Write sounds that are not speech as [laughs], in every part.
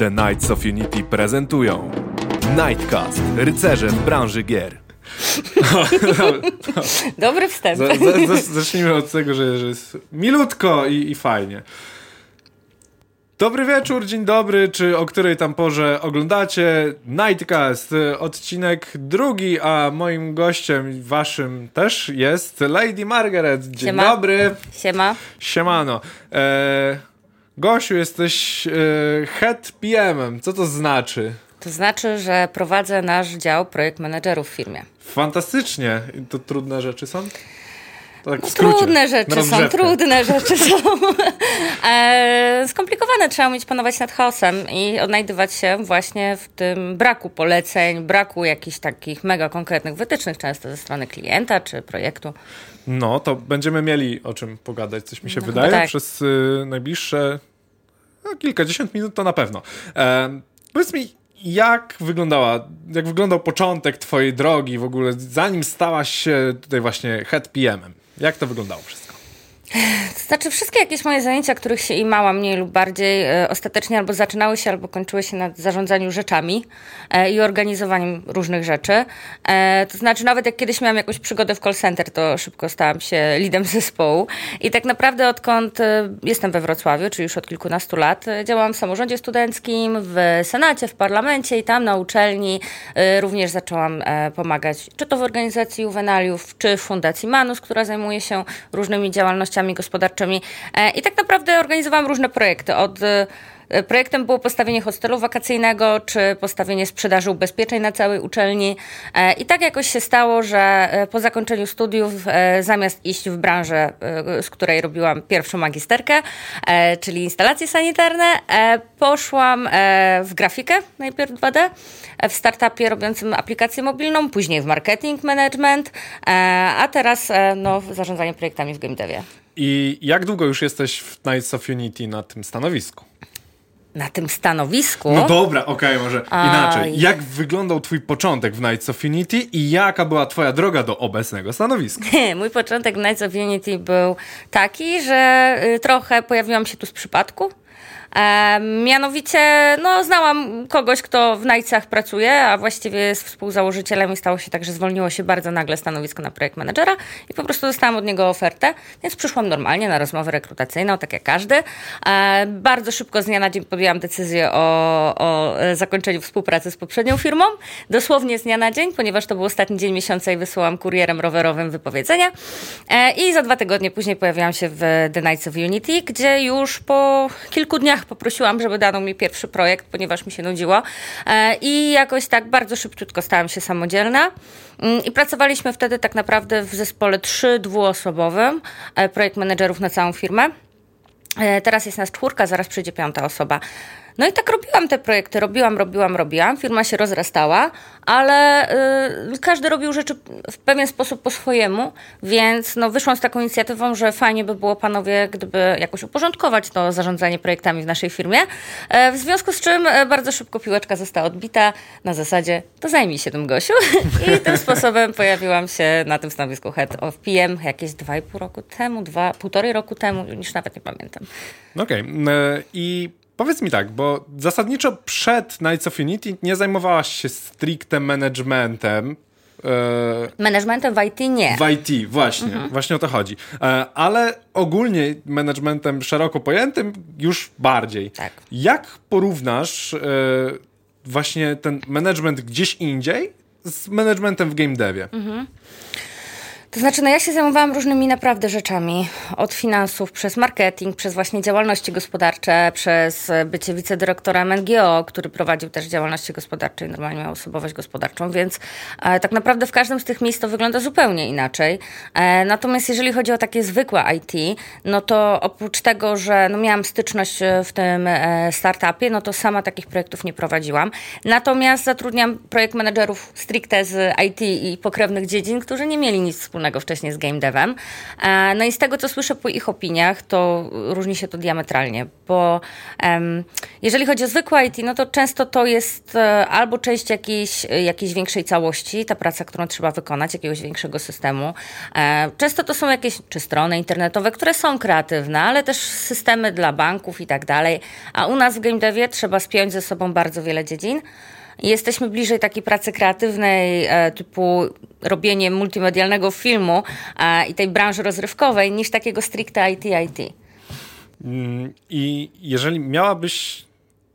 The Knights of Unity prezentują Nightcast, rycerze w branży gier. Dobry wstęp. Za, za, za, zacznijmy od tego, że, że jest milutko i, i fajnie. Dobry wieczór, dzień dobry, czy o której tam porze oglądacie Nightcast, odcinek drugi, a moim gościem waszym też jest Lady Margaret. Dzień Siema. dobry. Siema. Siemano. E, Gosiu, jesteś e, head PM-em. Co to znaczy? To znaczy, że prowadzę nasz dział projekt menedżerów w firmie. Fantastycznie. I To trudne rzeczy są? Tak skrócie, Trudne rzeczy są, trudne [laughs] rzeczy są. e, skomplikowane, trzeba umieć panować nad chaosem i odnajdywać się właśnie w tym braku poleceń, braku jakichś takich mega konkretnych wytycznych, często ze strony klienta czy projektu. No, to będziemy mieli o czym pogadać, coś mi się No wydaje, tak. przez y, najbliższe no, kilkadziesiąt minut to na pewno. E, powiedz mi, jak wyglądała, jak wyglądał początek twojej drogi w ogóle, zanim stałaś się tutaj właśnie head PM-em? Jak to wyglądało wszystko? To znaczy, wszystkie jakieś moje zajęcia, których się imałam mniej lub bardziej, e, ostatecznie albo zaczynały się, albo kończyły się na zarządzaniu rzeczami e, i organizowaniem różnych rzeczy. E, to znaczy, nawet jak kiedyś miałam jakąś przygodę w call center, to szybko stałam się lidem zespołu. I tak naprawdę, odkąd e, jestem we Wrocławiu, czyli już od kilkunastu lat, e, działałam w samorządzie studenckim, w Senacie, w parlamencie i tam na uczelni e, również zaczęłam pomagać, czy to w organizacji Juvenaliów, czy w Fundacji Manus, która zajmuje się różnymi działalnościami gospodarczymi. E, I tak naprawdę organizowałam różne projekty. Od Projektem było postawienie hostelu wakacyjnego, czy postawienie sprzedaży ubezpieczeń na całej uczelni. E, I tak jakoś się stało, że e, po zakończeniu studiów, e, zamiast iść w branżę, e, z której robiłam pierwszą magisterkę, e, czyli instalacje sanitarne, e, poszłam e, w grafikę, najpierw 2D, e, w startupie robiącym aplikację mobilną, później w marketing management, e, a teraz e, no, w zarządzanie projektami w game devie. I jak długo już jesteś w Knights of Unity na tym stanowisku? Na tym stanowisku. No dobra, okej, może Aj. inaczej. Jak wyglądał twój początek w Knights of Unity i jaka była twoja droga do obecnego stanowiska? [laughs] Mój początek w Knights of Unity był taki, że y, trochę pojawiłam się tu z przypadku. E, mianowicie, no, znałam kogoś, kto w Knightsach pracuje, a właściwie jest współzałożycielem i stało się tak, że zwolniło się bardzo nagle stanowisko na projekt menedżera i po prostu dostałam od niego ofertę, więc przyszłam normalnie na rozmowę rekrutacyjną, tak jak każdy. E, bardzo szybko z dnia na dzień podjęłam decyzję o, o e, zakończeniu współpracy z poprzednią firmą, dosłownie z dnia na dzień, ponieważ to był ostatni dzień miesiąca i wysyłam kurierem rowerowym wypowiedzenia. E, I za dwa tygodnie później pojawiłam się w The Knights of Unity, gdzie już po kilku dniach poprosiłam, żeby dano mi pierwszy projekt, ponieważ mi się nudziło. E, I jakoś tak bardzo szybciutko stałam się samodzielna. Mm, I pracowaliśmy wtedy tak naprawdę w zespole trzy dwuosobowym, e, projekt menedżerów na całą firmę. E, Teraz jest nas czwórka, zaraz przyjdzie piąta osoba. No i tak robiłam te projekty, robiłam, robiłam, robiłam. Firma się rozrastała, ale y, każdy robił rzeczy w pewien sposób po swojemu, więc no, wyszłam z taką inicjatywą, że fajnie by było panowie, gdyby jakoś uporządkować to zarządzanie projektami w naszej firmie. E, w związku z czym e, bardzo szybko piłeczka została odbita na zasadzie to zajmij się tym Gosiu. [laughs] I tym sposobem pojawiłam się na tym stanowisku Head of PM jakieś dwa i pół roku temu, dwa, półtorej roku temu, już nawet nie pamiętam. Okej. e, I powiedz mi tak, bo zasadniczo przed Knights of Unity nie zajmowałaś się stricte managementem. e, Managementem w IT nie. W IT, właśnie, Mhm. właśnie o to chodzi. E, Ale ogólnie managementem szeroko pojętym już bardziej. Tak. Jak porównasz e, właśnie ten management gdzieś indziej z managementem w game devie? Mhm. To znaczy, no ja się zajmowałam różnymi naprawdę rzeczami. Od finansów, przez marketing, przez właśnie działalności gospodarcze, przez bycie wicedyrektorem NGO, który prowadził też działalności gospodarcze i normalnie miał osobowość gospodarczą, więc e, tak naprawdę w każdym z tych miejsc to wygląda zupełnie inaczej. E, natomiast jeżeli chodzi o takie zwykłe IT, no to oprócz tego, że no miałam styczność e, w tym e, startupie, no to sama takich projektów nie prowadziłam. Natomiast zatrudniam projekt menedżerów stricte z IT i pokrewnych dziedzin, którzy nie mieli nic wspólnego wspólnego wcześniej z game devem. E, no i z tego, co słyszę po ich opiniach, to różni się to diametralnie, bo um, jeżeli chodzi o zwykłe IT, no to często to jest e, albo część jakiejś, jakiejś większej całości, ta praca, którą trzeba wykonać, jakiegoś większego systemu. E, często to są jakieś czy strony internetowe, które są kreatywne, ale też systemy dla banków i tak dalej. A u nas w game devie trzeba spiąć ze sobą bardzo wiele dziedzin. Jesteśmy bliżej takiej pracy kreatywnej, e, typu robienie multimedialnego filmu e, i tej branży rozrywkowej, niż takiego stricte IT-IT. Mm, I jeżeli miałabyś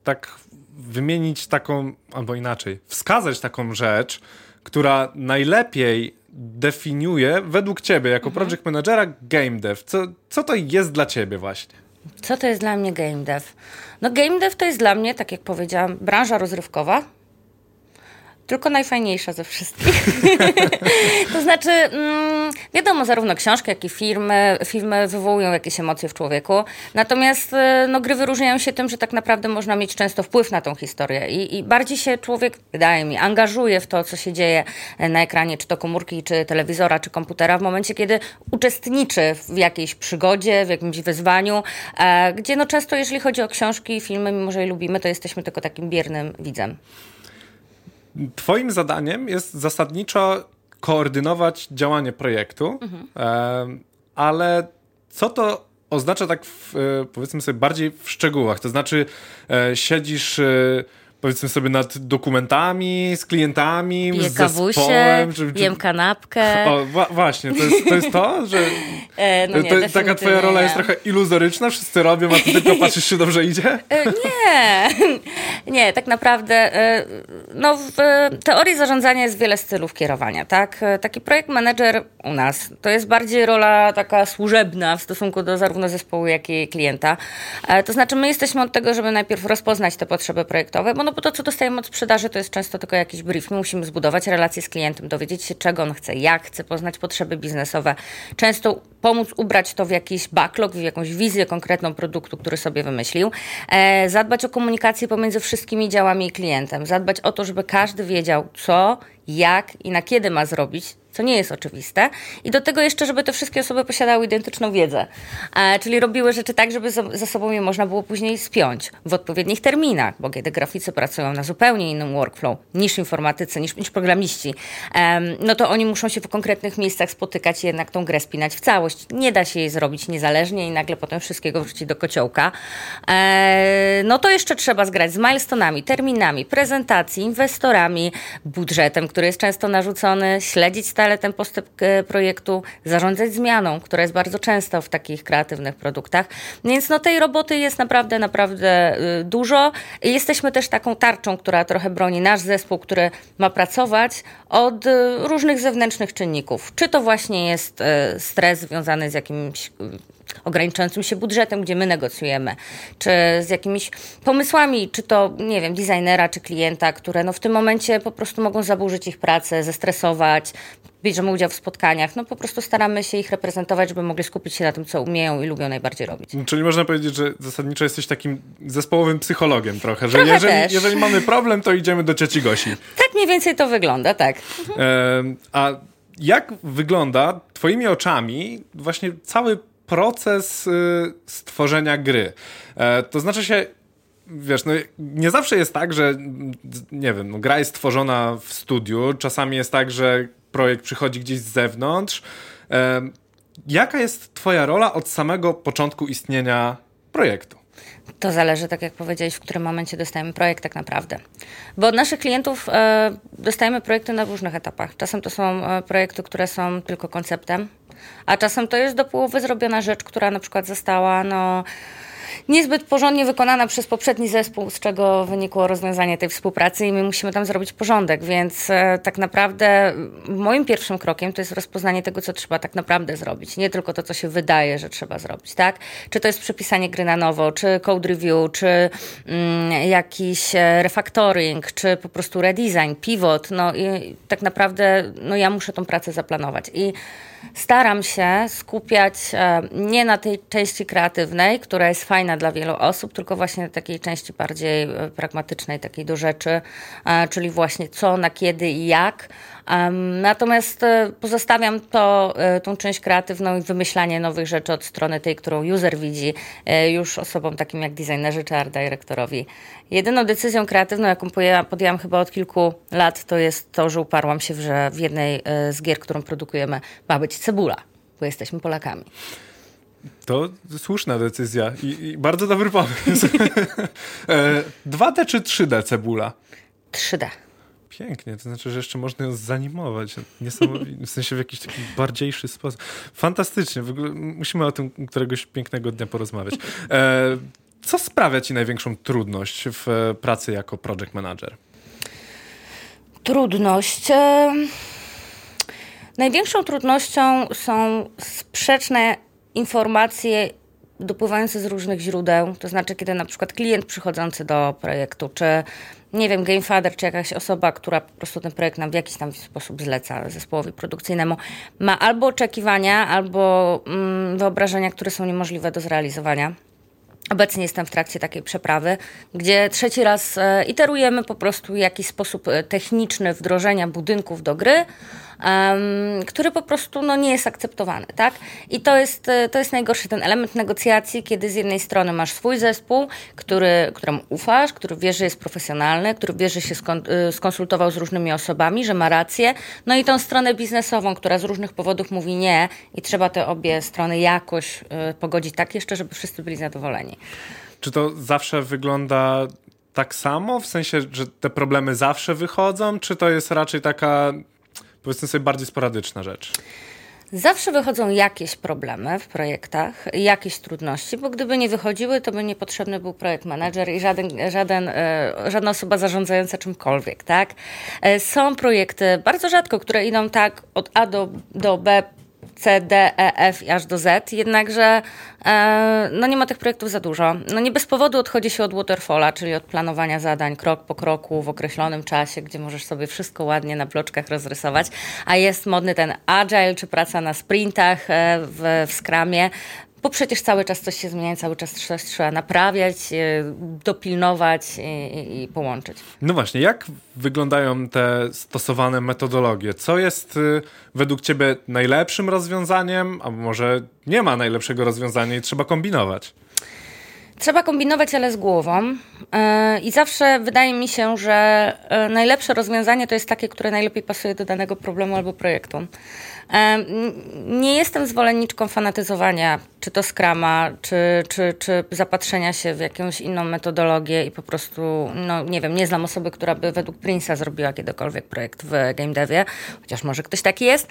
tak wymienić taką, albo inaczej, wskazać taką rzecz, która najlepiej definiuje według ciebie, jako mhm. project managera, game dev. Co, co to jest dla ciebie właśnie? Co to jest dla mnie game dev? No game dev to jest dla mnie, tak jak powiedziałam, branża rozrywkowa, tylko najfajniejsza ze wszystkich. [laughs] to znaczy, mm, wiadomo, zarówno książki, jak i filmy, filmy wywołują jakieś emocje w człowieku. Natomiast y, no, gry wyróżniają się tym, że tak naprawdę można mieć często wpływ na tą historię. I, I, bardziej się człowiek, wydaje mi, angażuje w to, co się dzieje na ekranie, czy to komórki, czy telewizora, czy komputera, w momencie, kiedy uczestniczy w jakiejś przygodzie, w jakimś wyzwaniu, e, gdzie no często, jeżeli chodzi o książki i filmy, mimo że je lubimy, to jesteśmy tylko takim biernym widzem. Twoim zadaniem jest zasadniczo koordynować działanie projektu, mhm. ale co to oznacza tak, w, e, powiedzmy sobie, bardziej w szczegółach? To znaczy, e, siedzisz e, powiedzmy sobie nad dokumentami, z klientami, Piję z zespołem. Czy, czy... jem kanapkę. O, wa właśnie, to jest, to jest to, że [laughs] e, no nie, to, taka twoja rola jest trochę iluzoryczna, wszyscy robią, a ty tylko [laughs] patrzysz, czy dobrze idzie? E, nie, [laughs] nie, tak naprawdę e, no w teorii zarządzania jest wiele stylów kierowania, tak? E, taki projekt manager u nas to jest bardziej rola taka służebna w stosunku do zarówno zespołu, jak i klienta. E, to znaczy my jesteśmy od tego, żeby najpierw rozpoznać te potrzeby projektowe, bo no bo to, co dostajemy od sprzedaży, to jest często tylko jakiś brief. My musimy zbudować relacje z klientem, dowiedzieć się, czego on chce, jak chce, poznać potrzeby biznesowe. Często pomóc ubrać to w jakiś backlog, w jakąś wizję konkretną produktu, który sobie wymyślił. E, zadbać o komunikację pomiędzy wszystkimi działami i klientem. Zadbać o to, żeby każdy wiedział, co, jak i na kiedy ma zrobić co nie jest oczywiste. I do tego jeszcze, żeby te wszystkie osoby posiadały identyczną wiedzę, e, czyli robiły rzeczy tak, żeby ze sobą je można było później spiąć w odpowiednich terminach, bo kiedy graficy pracują na zupełnie innym workflow niż informatycy, niż, niż programiści, e, no to oni muszą się w konkretnych miejscach spotykać i jednak tą grę spinać w całość. Nie da się jej zrobić niezależnie i nagle potem wszystkiego wrzucić do kociołka. E, no to jeszcze trzeba zgrać z milestonami, terminami, prezentacji, inwestorami, budżetem, który jest często narzucony, śledzić stale stale ten postęp e, projektu, zarządzać zmianą, która jest bardzo często w takich kreatywnych produktach. Więc no tej roboty jest naprawdę, naprawdę y, dużo. I jesteśmy też taką tarczą, która trochę broni nasz zespół, który ma pracować od y, różnych zewnętrznych czynników. Czy to właśnie jest y, stres związany z jakimś ograniczającym się budżetem, gdzie my negocjujemy, czy z jakimiś pomysłami, czy to, nie wiem, designera, czy klienta, które no w tym momencie po prostu mogą zaburzyć ich pracę, zestresować, bierzemy udział w spotkaniach, no po prostu staramy się ich reprezentować, żeby mogli skupić się na tym, co umieją i lubią najbardziej robić. Czyli można powiedzieć, że zasadniczo jesteś takim zespołowym psychologiem trochę, że trochę jeżeli, jeżeli, mamy problem, to idziemy do cioci Gosi. [laughs] Tak mniej więcej to wygląda, tak. Mhm. E, a jak wygląda twoimi oczami właśnie cały proces y, stworzenia gry. E, to znaczy się, wiesz, no, nie zawsze jest tak, że nie wiem, no, gra jest tworzona w studiu, czasami jest tak, że projekt przychodzi gdzieś z zewnątrz. E, jaka jest Twoja rola od samego początku istnienia projektu? To zależy, tak jak powiedziałeś, w którym momencie dostajemy projekt tak naprawdę. Bo od naszych klientów e, dostajemy projekty na różnych etapach. Czasem to są projekty, które są tylko konceptem, a czasem to jest do połowy zrobiona rzecz, która na przykład została no, niezbyt porządnie wykonana przez poprzedni zespół, z czego wynikło rozwiązanie tej współpracy i my musimy tam zrobić porządek, więc e, tak naprawdę moim pierwszym krokiem to jest rozpoznanie tego, co trzeba tak naprawdę zrobić, nie tylko to, co się wydaje, że trzeba zrobić, tak? Czy to jest przepisanie gry na nowo, czy code review, czy mm, jakiś e, refactoring, czy po prostu redesign, pivot, no i tak naprawdę no ja muszę tą pracę zaplanować. I staram się skupiać e, nie na tej części kreatywnej, która jest fajna dla wielu osób, tylko właśnie takiej części bardziej e, pragmatycznej, takiej do rzeczy, e, czyli właśnie co, na kiedy i jak. Natomiast pozostawiam to, tą część kreatywną i wymyślanie nowych rzeczy od strony tej, którą user widzi, już osobom takim jak designerzy czy art. Jedyną decyzją kreatywną, jaką podjęłam chyba od kilku lat, to jest to, że uparłam się, że w jednej z gier, którą produkujemy, ma być cebula, bo jesteśmy Polakami. To słuszna decyzja i, i bardzo dobry pomysł. 2D [laughs] e, czy 3D cebula? 3D. Pięknie, to znaczy, że jeszcze można ją zanimować. W sensie w jakiś taki bardziejszy sposób. Fantastycznie. musimy o tym któregoś pięknego dnia porozmawiać. E, co sprawia ci największą trudność w pracy jako project manager? Trudność. E Największą trudnością są sprzeczne informacje dopływające z różnych źródeł, to znaczy kiedy na przykład klient przychodzący do projektu, czy nie wiem, gamefather, czy jakaś osoba, która po prostu ten projekt nam w jakiś tam sposób zleca zespołowi produkcyjnemu, ma albo oczekiwania, albo mm, wyobrażenia, które są niemożliwe do zrealizowania. Obecnie jestem w trakcie takiej przeprawy, gdzie trzeci raz e, iterujemy po prostu jakiś sposób e, techniczny wdrożenia budynków do gry, um, który po prostu no, nie jest akceptowany, tak? I to jest, e, to jest najgorszy ten element negocjacji, kiedy z jednej strony masz swój zespół, który, któremu ufasz, który wie, że jest profesjonalny, który wie, że się e, skonsultował z różnymi osobami, że ma rację, no i tą stronę biznesową, która z różnych powodów mówi nie i trzeba te obie strony jakoś y, pogodzić tak jeszcze, żeby wszyscy byli zadowoleni. Czy to zawsze wygląda tak samo? W sensie, że te problemy zawsze wychodzą? Czy to jest raczej taka powiedzmy sobie bardziej sporadyczna rzecz. Zawsze wychodzą jakieś problemy w projektach, jakieś trudności, bo gdyby nie wychodziły, to by niepotrzebny był projekt manager i żaden, żaden, e, żadna osoba zarządzająca czymkolwiek, tak? E, są projekty, bardzo rzadko, które idą tak od A do, do B C, D, E, F i aż do Z, jednakże e, no nie ma tych projektów za dużo. No nie bez powodu odchodzi się od waterfalla, czyli od planowania zadań krok po kroku w określonym czasie, gdzie możesz sobie wszystko ładnie na bloczkach rozrysować, a jest modny ten agile, czy praca na sprintach e, w, w Scrumie, bo przecież cały czas coś się zmienia, cały czas coś trzeba naprawiać, e, dopilnować i, i, połączyć. No właśnie, jak wyglądają te stosowane metodologie? Co jest y, według Ciebie najlepszym rozwiązaniem, a może nie ma najlepszego rozwiązania i trzeba kombinować? Trzeba kombinować, ale z głową. E, I zawsze wydaje mi się, że e, najlepsze rozwiązanie to jest takie, które najlepiej pasuje do danego problemu albo projektu. Nie jestem zwolenniczką fanatyzowania, czy to skrama, czy, czy, czy zapatrzenia się w jakąś inną metodologię i po prostu, no nie wiem, nie znam osoby, która by według Prince'a zrobiła kiedykolwiek projekt w game devie, chociaż może ktoś taki jest.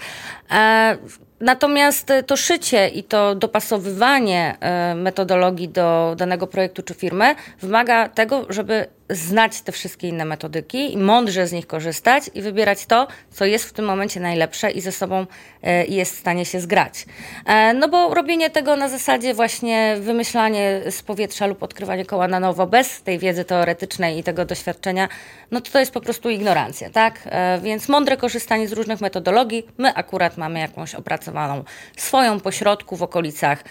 E, natomiast to szycie i to dopasowywanie e, metodologii do danego projektu czy firmy wymaga tego, żeby znać te wszystkie inne metodyki i mądrze z nich korzystać i wybierać to, co jest w tym momencie najlepsze i ze sobą e, jest w stanie się zgrać. No bo robienie tego na zasadzie właśnie wymyślanie z powietrza lub odkrywanie koła na nowo bez tej wiedzy teoretycznej i tego doświadczenia, no to to jest po prostu ignorancja, tak? E, więc mądre korzystanie z różnych metodologii. My akurat mamy jakąś opracowaną swoją pośrodku w okolicach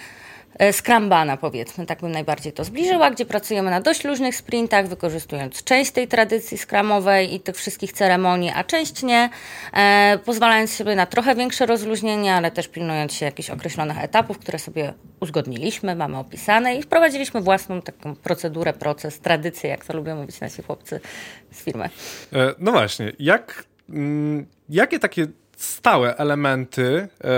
E, Scrambana powiedzmy, tak bym najbardziej to zbliżyła, gdzie pracujemy na dość luźnych sprintach, wykorzystując część tej tradycji skramowej i tych wszystkich ceremonii, a część nie, e, pozwalając sobie na trochę większe rozluźnienie, ale też pilnując się jakichś określonych etapów, które sobie uzgodniliśmy, mamy opisane i wprowadziliśmy własną taką procedurę, proces, tradycję, jak to lubią mówić nasi chłopcy z firmy. E, no właśnie, jak, mm, jakie takie stałe elementy e,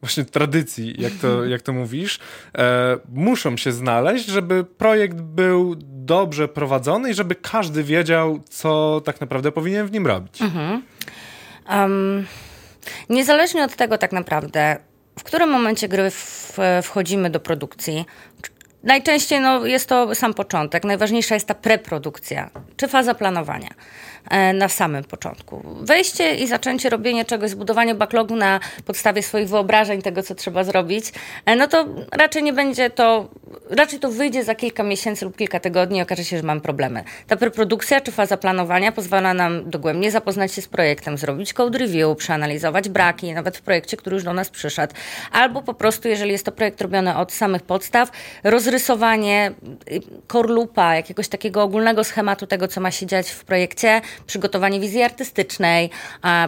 właśnie tradycji, jak to, [laughs] jak to mówisz, e, muszą się znaleźć, żeby projekt był dobrze prowadzony i żeby każdy wiedział, co tak naprawdę powinien w nim robić. Mhm. Um, niezależnie od tego tak naprawdę, w którym momencie gry w, wchodzimy do produkcji, najczęściej no, jest to sam początek. Najważniejsza jest ta preprodukcja, czy faza planowania. E, na samym początku. Wejście i zaczęcie robienia czegoś, zbudowanie backlogu na podstawie swoich wyobrażeń tego, co trzeba zrobić, e, no to raczej nie będzie to, raczej to wyjdzie za kilka miesięcy lub kilka tygodni i okaże się, że mam problemy. Ta preprodukcja czy faza planowania pozwala nam dogłębnie zapoznać się z projektem, zrobić code review, przeanalizować braki, nawet w projekcie, który już do nas przyszedł. Albo po prostu, jeżeli jest to projekt robiony od samych podstaw, rozrysowanie korlupa, y, jakiegoś takiego ogólnego schematu tego, co ma się dziać w projekcie, przygotowanie wizji artystycznej,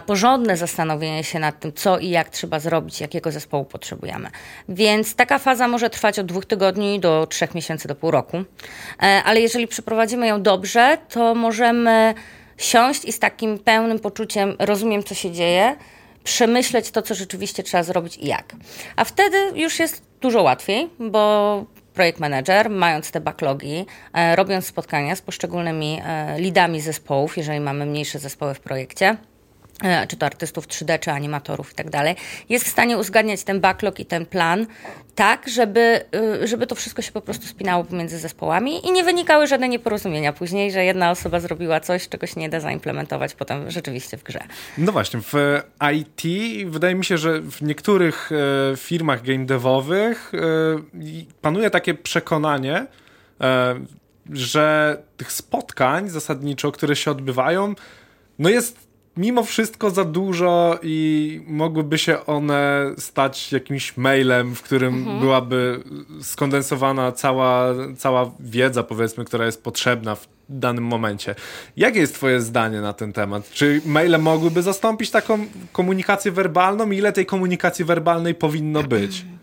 porządne zastanowienie się nad tym, co i jak trzeba zrobić, jakiego zespołu potrzebujemy. Więc taka faza może trwać od dwóch tygodni do trzech miesięcy do pół roku. E, ale jeżeli przeprowadzimy ją dobrze, to możemy siąść i z takim pełnym poczuciem rozumiem, co się dzieje, przemyśleć to, co rzeczywiście trzeba zrobić i jak. A wtedy już jest dużo łatwiej, bo projekt manager, mając te backlogi, e, robiąc spotkania z poszczególnymi e, lidami zespołów, jeżeli mamy mniejsze zespoły w projekcie, czy to artystów 3D, czy animatorów i tak dalej, jest w stanie uzgadniać ten backlog i ten plan tak, żeby, y, żeby to wszystko się po prostu spinało pomiędzy zespołami i nie wynikały żadne nieporozumienia później, że jedna osoba zrobiła coś, czego się nie da zaimplementować potem rzeczywiście w grze. No właśnie, w IT wydaje mi się, że w niektórych e, firmach game devowych e, panuje takie przekonanie, e, że tych spotkań zasadniczo, które się odbywają, no jest mimo wszystko za dużo i mogłyby się one stać jakimś mailem, w którym mhm. byłaby skondensowana cała, cała wiedza, powiedzmy, która jest potrzebna w danym momencie. Jakie jest Twoje zdanie na ten temat? Czy maile mogłyby zastąpić taką komunikację werbalną? Ile tej komunikacji werbalnej powinno być? [clears throat]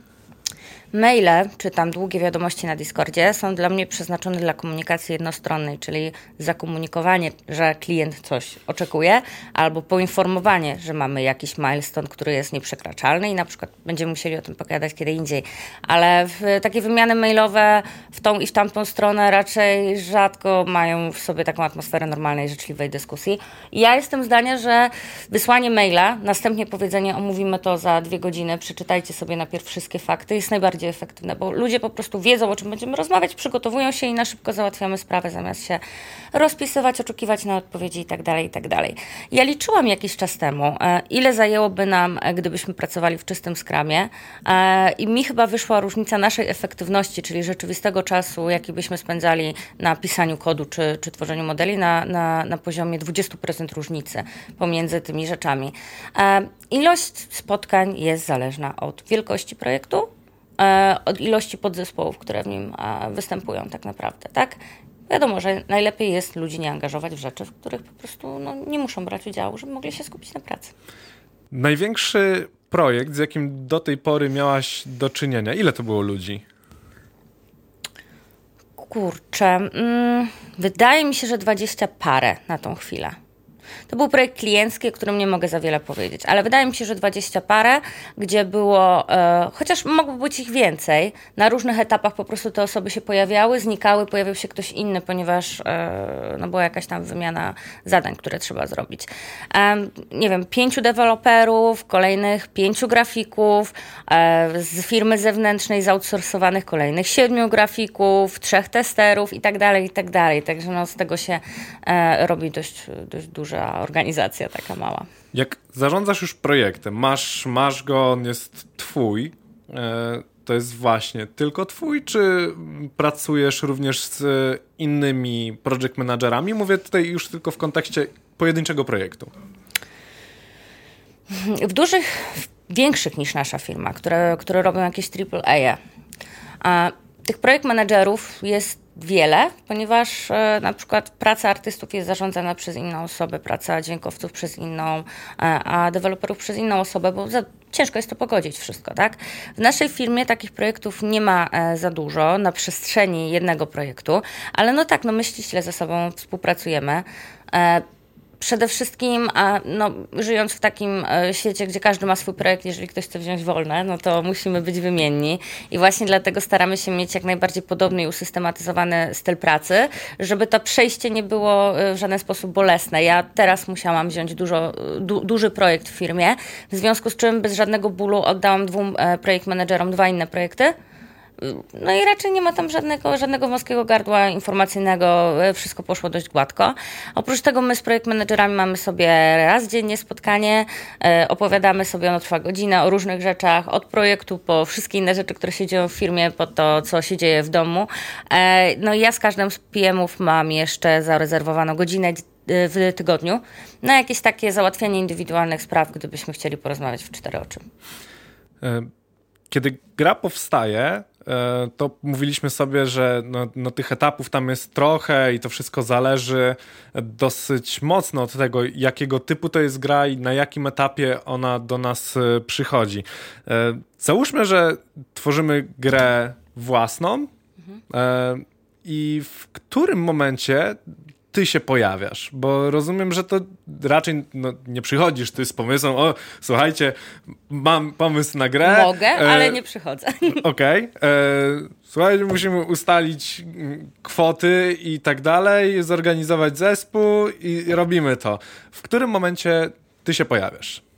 Maile, czy tam długie wiadomości na Discordzie są dla mnie przeznaczone dla komunikacji jednostronnej, czyli zakomunikowanie, że klient coś oczekuje, albo poinformowanie, że mamy jakiś milestone, który jest nieprzekraczalny i na przykład będziemy musieli o tym pogadać kiedy indziej. Ale takie wymiany mailowe w tą i w tamtą stronę raczej rzadko mają w sobie taką atmosferę normalnej, życzliwej dyskusji. I ja jestem zdania, że wysłanie maila, następnie powiedzenie omówimy to za dwie godziny, przeczytajcie sobie najpierw wszystkie fakty, jest najbardziej bardziej efektywne, bo ludzie po prostu wiedzą, o czym będziemy rozmawiać, przygotowują się i na szybko załatwiamy sprawę, zamiast się rozpisywać, oczekiwać na odpowiedzi itd., tak itd. Tak ja liczyłam jakiś czas temu, e, ile zajęłoby nam, e, gdybyśmy pracowali w czystym skramie e, i mi chyba wyszła różnica naszej efektywności, czyli rzeczywistego czasu, jaki byśmy spędzali na pisaniu kodu czy, czy tworzeniu modeli na, na, na poziomie 20% różnicy pomiędzy tymi rzeczami. Ilość spotkań jest zależna od wielkości projektu, od ilości podzespołów, które w nim e, występują tak naprawdę, tak? Wiadomo, że najlepiej jest ludzi nie angażować w rzeczy, w których po prostu no, nie muszą brać udziału, żeby mogli się skupić na pracy. Największy projekt, z jakim do tej pory miałaś do czynienia, ile to było ludzi? Kurczę, mm, wydaje mi się, że dwadzieścia parę na tą chwilę. To był projekt kliencki, o którym nie mogę za wiele powiedzieć, ale wydaje mi się, że dwadzieścia parę, gdzie było, e, chociaż mogło być ich więcej, na różnych etapach po prostu te osoby się pojawiały, znikały, pojawił się ktoś inny, ponieważ e, no, była jakaś tam wymiana zadań, które trzeba zrobić. E, nie wiem, pięciu deweloperów, kolejnych pięciu grafików, e, z firmy zewnętrznej, zoutsourcowanych kolejnych siedmiu grafików, trzech testerów i tak dalej, i tak dalej. Także no, z tego się e, robi dość, dość duże organizacja, taka mała. Jak zarządzasz już projektem, masz, masz go, on jest twój, e, to jest właśnie tylko twój, czy pracujesz również z innymi project managerami? Mówię tutaj już tylko w kontekście pojedynczego projektu. W dużych, większych niż nasza firma, które, które robią jakieś AAA, a tych projekt managerów jest wiele, ponieważ e, na przykład praca artystów jest zarządzana przez inną osobę, praca dźwiękowców przez inną, e, a deweloperów przez inną osobę, bo za, ciężko jest to pogodzić wszystko, tak? W naszej firmie takich projektów nie ma e, za dużo na przestrzeni jednego projektu, ale no tak, no my ściśle ze sobą współpracujemy. Przede wszystkim, a no, żyjąc w takim e, świecie, gdzie każdy ma swój projekt, jeżeli ktoś chce wziąć wolne, no to musimy być wymienni. I właśnie dlatego staramy się mieć jak najbardziej podobny i usystematyzowany styl pracy, żeby to przejście nie było e, w żaden sposób bolesne. Ja teraz musiałam wziąć dużo, du, duży projekt w firmie, w związku z czym bez żadnego bólu oddałam dwóm e, projekt managerom dwa inne projekty No i raczej nie ma tam żadnego, żadnego wąskiego gardła informacyjnego, e, wszystko poszło dość gładko. Oprócz tego my z projekt managerami mamy sobie raz dziennie spotkanie, e, opowiadamy sobie, ono trwa godzinę, o różnych rzeczach, od projektu po wszystkie inne rzeczy, które się dzieją w firmie, po to, co się dzieje w domu. No i ja z każdym z PM-ów mam jeszcze zarezerwowaną godzinę w tygodniu na jakieś takie załatwianie indywidualnych spraw, gdybyśmy chcieli porozmawiać w cztery oczy. Kiedy gra powstaje, e, to mówiliśmy sobie, że no, no, tych etapów tam jest trochę i to wszystko zależy dosyć mocno od tego, jakiego typu to jest gra i na jakim etapie ona do nas e, przychodzi. E, załóżmy, że tworzymy grę własną mhm. i w którym momencie ty się pojawiasz, bo rozumiem, że to raczej no, nie przychodzisz ty z pomysłem, o słuchajcie, mam pomysł na grę. Mogę, e, ale nie przychodzę. [laughs] Okej. Okay. E, słuchajcie, musimy ustalić mm, kwoty i tak dalej, zorganizować zespół i robimy to. W którym momencie ty się pojawiasz?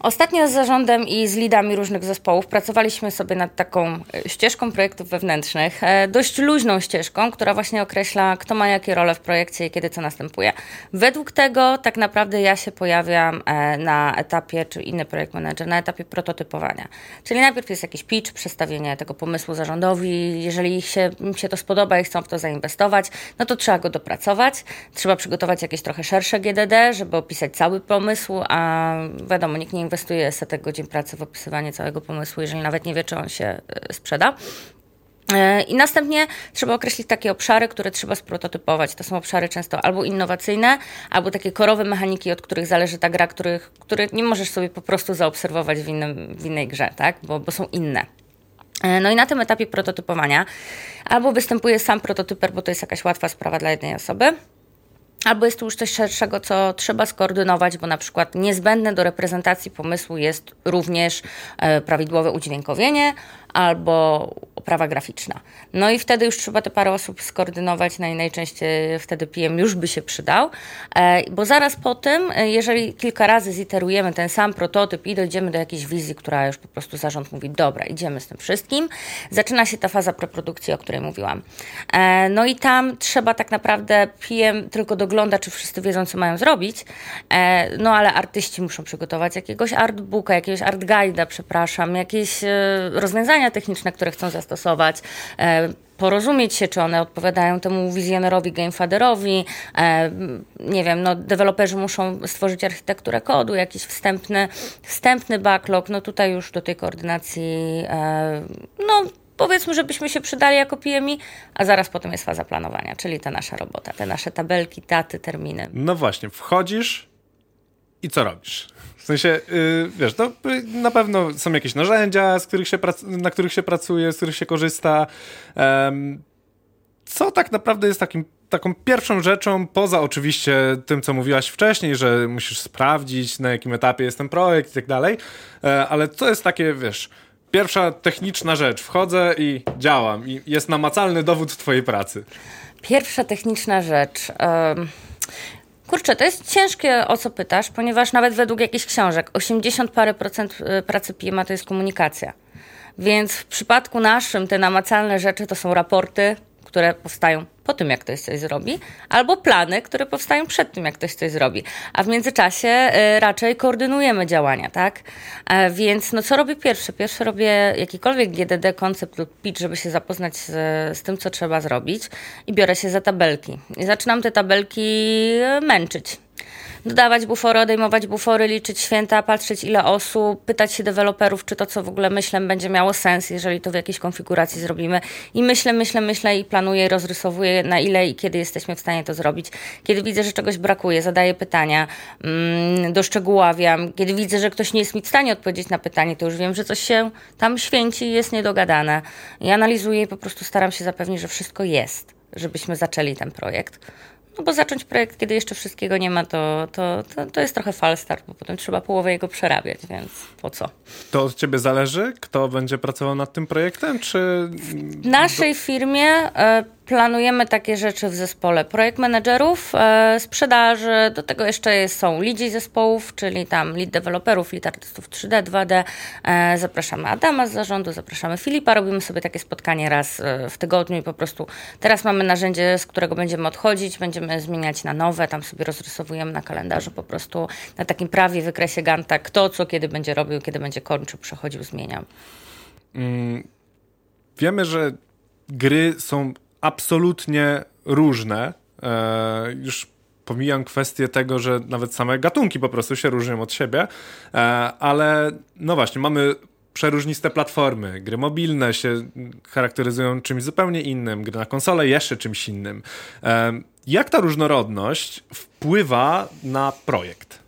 Ostatnio z zarządem i z lidami różnych zespołów pracowaliśmy sobie nad taką e, ścieżką projektów wewnętrznych, e, dość luźną ścieżką, która właśnie określa, kto ma jakie role w projekcie i kiedy co następuje. Według tego tak naprawdę ja się pojawiam e, na etapie, czy inny projekt manager, na etapie prototypowania. Czyli najpierw jest jakiś pitch, przedstawienie tego pomysłu zarządowi. Jeżeli się, im się to spodoba i chcą w to zainwestować, no to trzeba go dopracować. Trzeba przygotować jakieś trochę szersze GDD, żeby opisać cały pomysł, a wiadomo, nikt nie inwestuje inwestuje setek godzin pracy w opisywanie całego pomysłu, jeżeli nawet nie wie, czy on się e, sprzeda. E, I następnie trzeba określić takie obszary, które trzeba sprototypować. To są obszary często albo innowacyjne, albo takie korowe mechaniki, od których zależy ta gra, których, których nie możesz sobie po prostu zaobserwować w, innym, w innej grze, tak? bo, bo są inne. E, no i na tym etapie prototypowania albo występuje sam prototyper, bo to jest jakaś łatwa sprawa dla jednej osoby, Albo jest tu już coś szerszego, co trzeba skoordynować, bo na przykład niezbędne do reprezentacji pomysłu jest również e, prawidłowe udźwiękowienie albo oprawa graficzna. No i wtedy już trzeba te parę osób skoordynować, no najczęściej wtedy PM już by się przydał, e, bo zaraz po tym, e, jeżeli kilka razy ziterujemy ten sam prototyp i dojdziemy do jakiejś wizji, która już po prostu zarząd mówi, dobra, idziemy z tym wszystkim, zaczyna się ta faza preprodukcji, o której mówiłam. No i tam trzeba tak naprawdę PM tylko wygląda, czy wszyscy wiedzą, co mają zrobić. E, no ale artyści muszą przygotować jakiegoś artbooka, jakiegoś art guide'a, przepraszam, jakieś e, rozwiązania techniczne, które chcą zastosować e, porozumieć się, czy one odpowiadają temu wizjonerowi, gamefaderowi. E, nie wiem, no, deweloperzy muszą stworzyć architekturę kodu, jakiś wstępny, wstępny backlog. No tutaj już do tej koordynacji, e, no powiedzmy, żebyśmy się przydali jako PMI, a zaraz potem jest faza planowania, czyli ta nasza robota, te nasze tabelki, daty, terminy. No właśnie, wchodzisz i co robisz? W sensie, yy, wiesz, to yy, na pewno są jakieś narzędzia, z których się na których się pracuje, z których się korzysta. Um, co tak naprawdę jest takim, taką pierwszą rzeczą, poza oczywiście tym, co mówiłaś wcześniej, że musisz sprawdzić, na jakim etapie jest ten projekt i tak dalej, e, ale co jest takie, wiesz, Pierwsza techniczna rzecz. Wchodzę i działam. I jest namacalny dowód twojej pracy. Pierwsza techniczna rzecz. Kurczę, to jest ciężkie, o co pytasz, ponieważ nawet według jakichś książek 80 parę procent y, pracy PMA to jest komunikacja. Więc w przypadku naszym te namacalne rzeczy to są raporty, które powstają po tym, jak ktoś coś zrobi, albo plany, które powstają przed tym, jak ktoś coś zrobi. A w międzyczasie y, raczej koordynujemy działania, tak? E, więc no co robię pierwsze? Pierwsze robię jakikolwiek GDD, koncept lub pitch, żeby się zapoznać z, z tym, co trzeba zrobić i biorę się za tabelki. I zaczynam te tabelki e, męczyć dodawać bufory, odejmować bufory, liczyć święta, patrzeć ile osób, pytać się deweloperów, czy to, co w ogóle myślę, będzie miało sens, jeżeli to w jakiejś konfiguracji zrobimy. I myślę, myślę, myślę i planuję, rozrysowuję, na ile i kiedy jesteśmy w stanie to zrobić. Kiedy widzę, że czegoś brakuje, zadaję pytania, mm, doszczegóławiam. Kiedy widzę, że ktoś nie jest mi w stanie odpowiedzieć na pytanie, to już wiem, że coś się tam święci i jest niedogadane. I analizuję i po prostu staram się zapewnić, że wszystko jest, żebyśmy zaczęli ten projekt. No bo zacząć projekt, kiedy jeszcze wszystkiego nie ma, to, to, to, to jest trochę falstart, bo potem trzeba połowę jego przerabiać, więc po co? To od ciebie zależy, kto będzie pracował nad tym projektem, czy... W naszej firmie e, planujemy takie rzeczy w zespole projekt managerów, e, sprzedaży, do tego jeszcze są lidzi zespołów, czyli tam lead deweloperów, lead artystów 3D, 2D. E, zapraszamy Adama z zarządu, zapraszamy Filipa, robimy sobie takie spotkanie raz e, w tygodniu i po prostu teraz mamy narzędzie, z którego będziemy odchodzić, będziemy zmieniać na nowe, tam sobie rozrysowujemy na kalendarzu po prostu na takim prawie wykresie Ganta, kto co kiedy będzie robił, kiedy będzie kończył, przechodził, zmieniał. Mm, wiemy, że gry są absolutnie różne. E, już pomijam kwestię tego, że nawet same gatunki po prostu się różnią od siebie, e, ale no właśnie, mamy przeróżniste platformy. Gry mobilne się charakteryzują czymś zupełnie innym, gry na konsolę jeszcze czymś innym. E, jak ta różnorodność wpływa na projekt?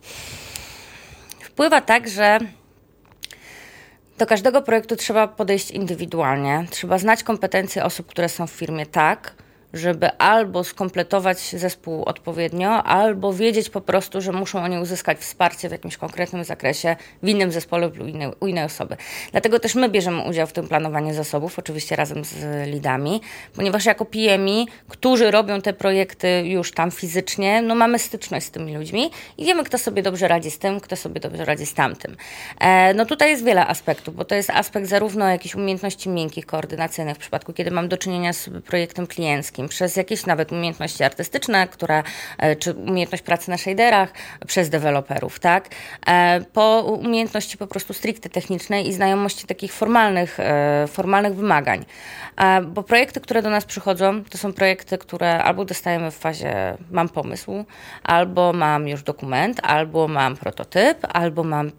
Wpływa tak, że do każdego projektu trzeba podejść indywidualnie. Trzeba znać kompetencje osób, które są w firmie tak, żeby albo skompletować zespół odpowiednio, albo wiedzieć po prostu, że muszą oni uzyskać wsparcie w jakimś konkretnym zakresie w innym zespole lub u innej, osoby. Dlatego też my bierzemy udział w tym planowaniu zasobów, oczywiście razem z lidami, ponieważ jako PMI, którzy robią te projekty już tam fizycznie, no mamy styczność z tymi ludźmi i wiemy, kto sobie dobrze radzi z tym, kto sobie dobrze radzi z tamtym. E, no tutaj jest wiele aspektów, bo to jest aspekt zarówno jakichś umiejętności miękkich, koordynacyjnych, w przypadku, kiedy mam do czynienia z projektem klienckim, przez jakieś nawet umiejętności artystyczne, które, e, czy umiejętność pracy na shaderach, przez deweloperów, tak? E, po umiejętności po prostu stricte technicznej i znajomości takich formalnych, e, formalnych wymagań. Bo projekty, które do nas przychodzą, to są projekty, które albo dostajemy w fazie mam pomysł, albo mam już dokument, albo mam prototyp, albo mam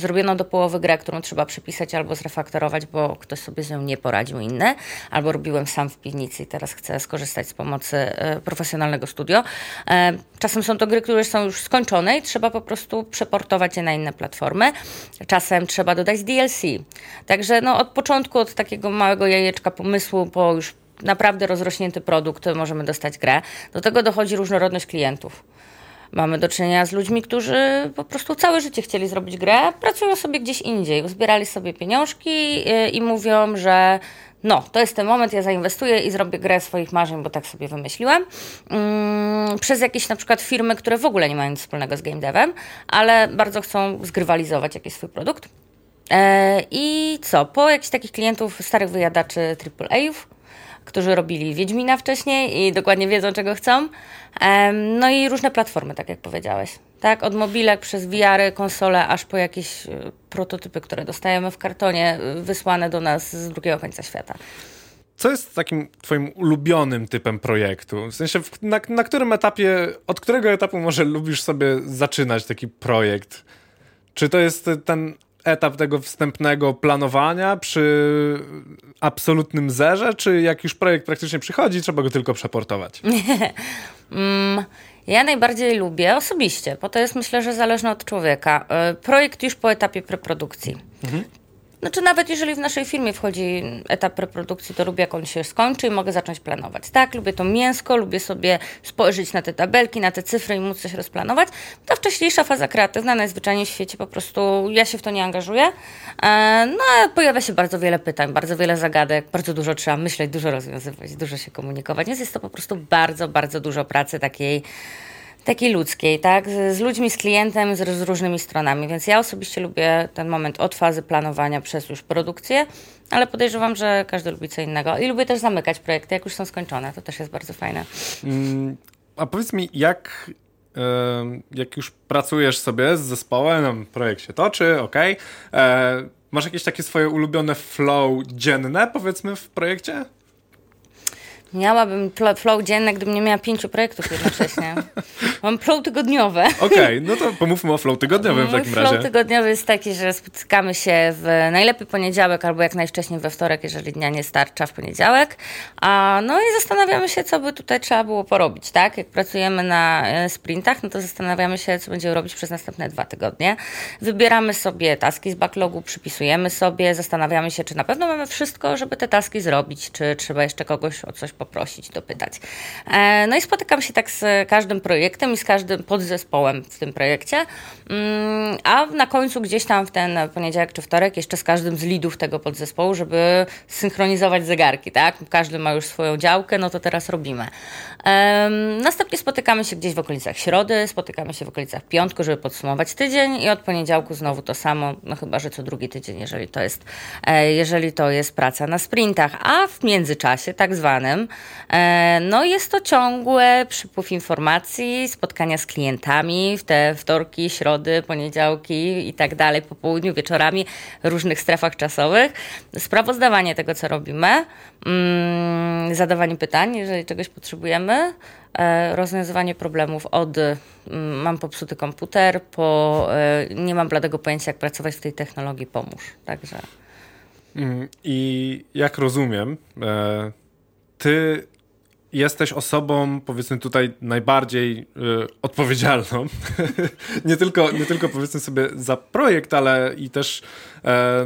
zrobiono do połowy grę, którą trzeba przepisać albo zrefaktorować, bo ktoś sobie z nią nie poradził inny, albo robiłem sam w piwnicy i teraz chcę skorzystać z pomocy e, profesjonalnego studio. E, czasem są to gry, które są już skończone i trzeba po prostu przeportować je na inne platformy. Czasem trzeba dodać DLC. Także no, od początku, od takiego małego jajeczka pomysłu, po już naprawdę rozrośnięty produkt możemy dostać grę. Do tego dochodzi różnorodność klientów. Mamy do czynienia z ludźmi, którzy po prostu całe życie chcieli zrobić grę, pracują sobie gdzieś indziej, uzbierali sobie pieniążki y, i mówią, że no, to jest ten moment, ja zainwestuję i zrobię grę swoich marzeń, bo tak sobie wymyśliłem. Mm, przez jakieś na przykład firmy, które w ogóle nie mają nic wspólnego z game devem, ale bardzo chcą zgrywalizować jakiś swój produkt. E, I co? Po jakichś takich klientów, starych wyjadaczy AAA-ów, którzy robili Wiedźmina wcześniej i dokładnie wiedzą, czego chcą. No i różne platformy, tak jak powiedziałeś. Tak, od mobilek przez VR, konsole, aż po jakieś e, prototypy, które dostajemy w kartonie, e, wysłane do nas z drugiego końca świata. Co jest takim twoim ulubionym typem projektu? W sensie, na, na którym etapie, od którego etapu może lubisz sobie zaczynać taki projekt? Czy to jest ten etap tego wstępnego planowania przy absolutnym zerze, czy jak już projekt praktycznie przychodzi, trzeba go tylko przeportować? [laughs] mm, ja najbardziej lubię osobiście, bo to jest myślę, że zależne od człowieka. E, projekt już po etapie preprodukcji. Mhm. Znaczy nawet jeżeli w naszej firmie wchodzi etap reprodukcji, to lubię jak on się skończy i mogę zacząć planować. Tak, lubię to mięsko, lubię sobie spojrzeć na te tabelki, na te cyfry i móc coś rozplanować. Ta wcześniejsza faza kreatywna najzwyczajniej w świecie po prostu ja się w to nie angażuję. E, no a pojawia się bardzo wiele pytań, bardzo wiele zagadek, bardzo dużo trzeba myśleć, dużo rozwiązywać, dużo się komunikować. Więc jest to po prostu bardzo, bardzo dużo pracy takiej takiej ludzkiej, tak? Z, z ludźmi, z klientem, z, z, różnymi stronami. Więc ja osobiście lubię ten moment od fazy planowania przez już produkcję, ale podejrzewam, że każdy lubi co innego. I lubię też zamykać projekty, jak już są skończone. To też jest bardzo fajne. Mm, a powiedz mi, jak, jak już pracujesz sobie z zespołem, projekt się toczy, ok. E, masz jakieś takie swoje ulubione flow dzienne, powiedzmy, w projekcie? Miałabym flow dzienne, gdybym nie miała pięciu projektów jednocześnie. [laughs] Mam flow tygodniowe. Okej, okay, no to pomówmy o flow tygodniowym w takim razie. Flow tygodniowy jest taki, że spotykamy się w najlepiej poniedziałek albo jak najwcześniej we wtorek, jeżeli dnia nie starcza w poniedziałek. A, no i zastanawiamy się, co by tutaj trzeba było porobić, tak? Jak pracujemy na e, sprintach, no to zastanawiamy się, co będziemy robić przez następne dwa tygodnie. Wybieramy sobie taski z backlogu, przypisujemy sobie, zastanawiamy się, czy na pewno mamy wszystko, żeby te taski zrobić, czy trzeba jeszcze kogoś o coś poprosić, dopytać. E, no i spotykam się tak z każdym projektem i z każdym podzespołem w tym projekcie, mm, a na końcu gdzieś tam w ten poniedziałek czy wtorek jeszcze z każdym z lidów tego podzespołu, żeby synchronizować zegarki, tak? Każdy ma już swoją działkę, no to teraz robimy. Następnie spotykamy się gdzieś w okolicach środy, spotykamy się w okolicach piątku, żeby podsumować tydzień i od poniedziałku znowu to samo, no chyba, że co drugi tydzień, jeżeli to jest, e, jeżeli to jest praca na sprintach, a w międzyczasie tak zwanym, e, no jest to ciągłe przypływ informacji, spotkania z klientami w te wtorki, środy, poniedziałki i tak dalej, po południu, wieczorami różnych strefach czasowych, sprawozdawanie tego, co robimy, zadawanie pytań, jeżeli czegoś potrzebujemy, e, rozwiązywanie problemów od mm, mam popsuty komputer, po e, nie mam bladego pojęcia, jak pracować w tej technologii, pomóż. Także. Mm, I jak rozumiem, e, ty jesteś osobą, powiedzmy tutaj, najbardziej y, odpowiedzialną. [laughs] nie, tylko, nie tylko powiedzmy sobie za projekt, ale i też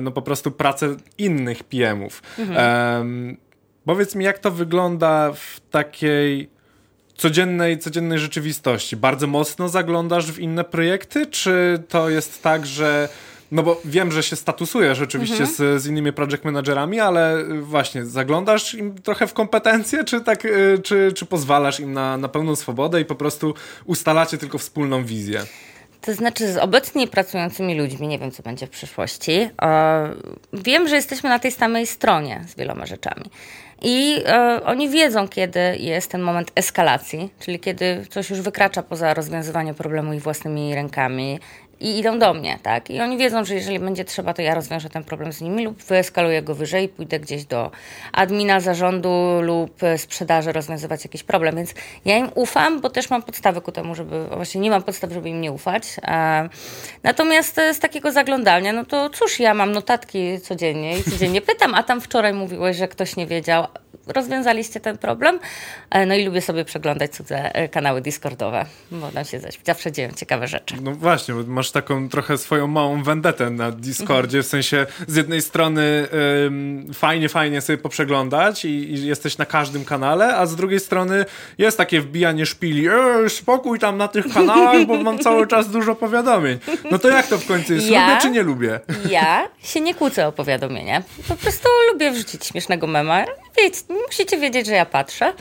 no po prostu pracę innych PM-ów. Mhm. Powiedz mi, jak to wygląda w takiej codziennej, codziennej rzeczywistości? Bardzo mocno zaglądasz w inne projekty, czy to jest tak, że no bo wiem, że się statusujesz oczywiście mhm. z, z innymi project managerami, ale właśnie zaglądasz im trochę w kompetencje, czy tak, y, czy, czy pozwalasz im na, na pełną swobodę i po prostu ustalacie tylko wspólną wizję? To znaczy, z obecnie pracującymi ludźmi, nie wiem, co będzie w przyszłości, wiem, że jesteśmy na tej samej stronie z wieloma rzeczami. I e, oni wiedzą, kiedy jest ten moment eskalacji, czyli kiedy coś już wykracza poza rozwiązywanie problemu ich własnymi rękami, i idą do mnie, tak? I oni wiedzą, że jeżeli będzie trzeba, to ja rozwiążę ten problem z nimi lub wyeskaluję go wyżej i pójdę gdzieś do admina zarządu lub sprzedaży rozwiązywać jakiś problem. Więc ja im ufam, bo też mam podstawy ku temu, żeby, właśnie nie mam podstaw, żeby im nie ufać. E, natomiast z takiego zaglądania, no to cóż, ja mam notatki codziennie i codziennie pytam, a tam wczoraj mówiłeś, że ktoś nie wiedział, rozwiązaliście ten problem. E, no i lubię sobie przeglądać cudze e, kanały Discordowe, bo tam się zawsze dzieją ciekawe rzeczy. No właśnie, masz taką trochę swoją małą vendetę na Discordzie, w sensie z jednej strony ym, fajnie, fajnie sobie poprzeglądać i, i, jesteś na każdym kanale, a z drugiej strony jest takie wbijanie szpili, e, spokój tam na tych kanałach, bo mam cały czas dużo powiadomień. No to jak to w końcu jest? Ja, lubię czy nie lubię? Ja się nie kłócę o powiadomienia. Po prostu lubię wrzucić śmiesznego mema. Wiecie, musicie wiedzieć, że ja patrzę.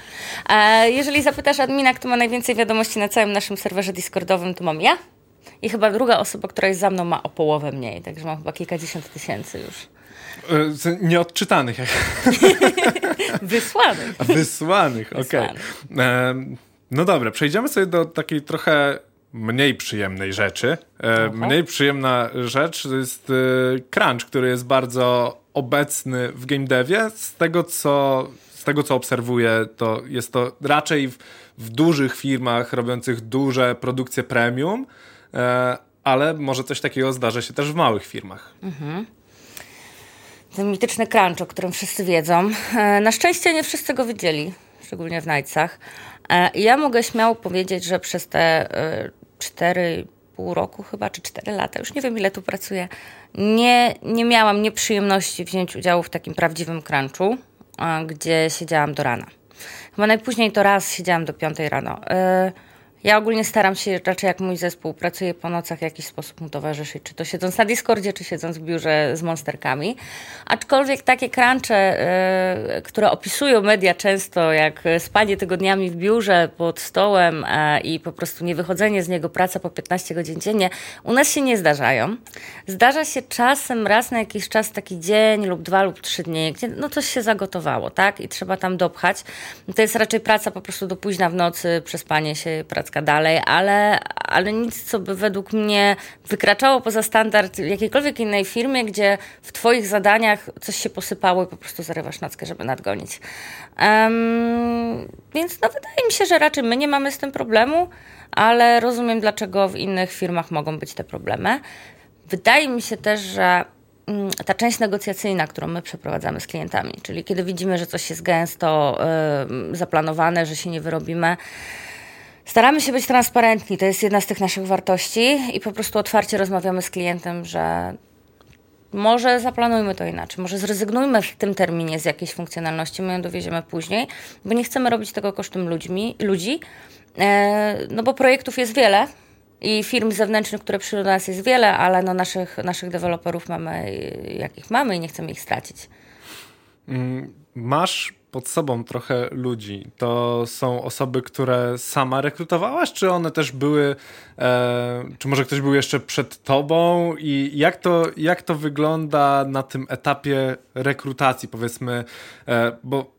Jeżeli zapytasz admina, kto ma najwięcej wiadomości na całym naszym serwerze Discordowym, to mam ja. I chyba druga osoba, która jest za mną, ma o połowę mniej, także mam chyba kilkadziesiąt tysięcy już. E, nieodczytanych. [laughs] Wysłanych. Wysłanych, okej. Okay. No dobra, przejdziemy sobie do takiej trochę mniej przyjemnej rzeczy. E, mniej przyjemna rzecz to jest e, crunch, który jest bardzo obecny w game devie. Z tego, co, z tego, co obserwuję, to jest to raczej w, w dużych firmach robiących duże produkcje premium, e, ale może coś takiego zdarza się też w małych firmach. Mhm. Ten mityczny crunch, o którym wszyscy wiedzą. Na szczęście nie wszyscy go widzieli, szczególnie w Nightsach. Ja mogę śmiało powiedzieć, że przez te 4,5 roku chyba, czy 4 lata, już nie wiem ile tu pracuję, nie, nie miałam nieprzyjemności wziąć udziału w takim prawdziwym crunchu, gdzie siedziałam do rana. Chyba najpóźniej to raz siedziałam do 5 rano. Y ja ogólnie staram się raczej jak mój zespół pracuje po nocach w jakiś sposób mu towarzyszyć, czy to siedząc na Discordzie, czy siedząc w biurze z monsterkami. Aczkolwiek takie crunche, y, które opisują media często, jak spanie tygodniami w biurze pod stołem y, i po prostu nie wychodzenie z niego, praca po 15 godzin dziennie, u nas się nie zdarzają. Zdarza się czasem raz na jakiś czas taki dzień lub dwa lub trzy dni, gdzie no coś się zagotowało, tak? I trzeba tam dopchać. To jest raczej praca po prostu do późna w nocy, przespanie się, praca dalej, ale, ale nic, co by według mnie wykraczało poza standard jakiejkolwiek innej firmie, gdzie w Twoich zadaniach coś się posypało i po prostu zarywasz nockę, żeby nadgonić. Um, więc no, wydaje mi się, że raczej my nie mamy z tym problemu, ale rozumiem, dlaczego w innych firmach mogą być te problemy. Wydaje mi się też, że mm, ta część negocjacyjna, którą my przeprowadzamy z klientami, czyli kiedy widzimy, że coś jest gęsto y, zaplanowane, że się nie wyrobimy, Staramy się być transparentni, to jest jedna z tych naszych wartości i po prostu otwarcie rozmawiamy z klientem, że może zaplanujmy to inaczej, może zrezygnujmy w tym terminie z jakiejś funkcjonalności, my ją dowieziemy później, bo nie chcemy robić tego kosztem ludźmi, ludzi, e, no bo projektów jest wiele, i firm zewnętrznych, które przyjdą do nas jest wiele, ale no naszych, naszych deweloperów mamy jakich mamy i nie chcemy ich stracić. Mm, masz pod sobą trochę ludzi. To są osoby, które sama rekrutowałaś, czy one też były, e, czy może ktoś był jeszcze przed tobą i jak to, jak to wygląda na tym etapie rekrutacji, powiedzmy, e, bo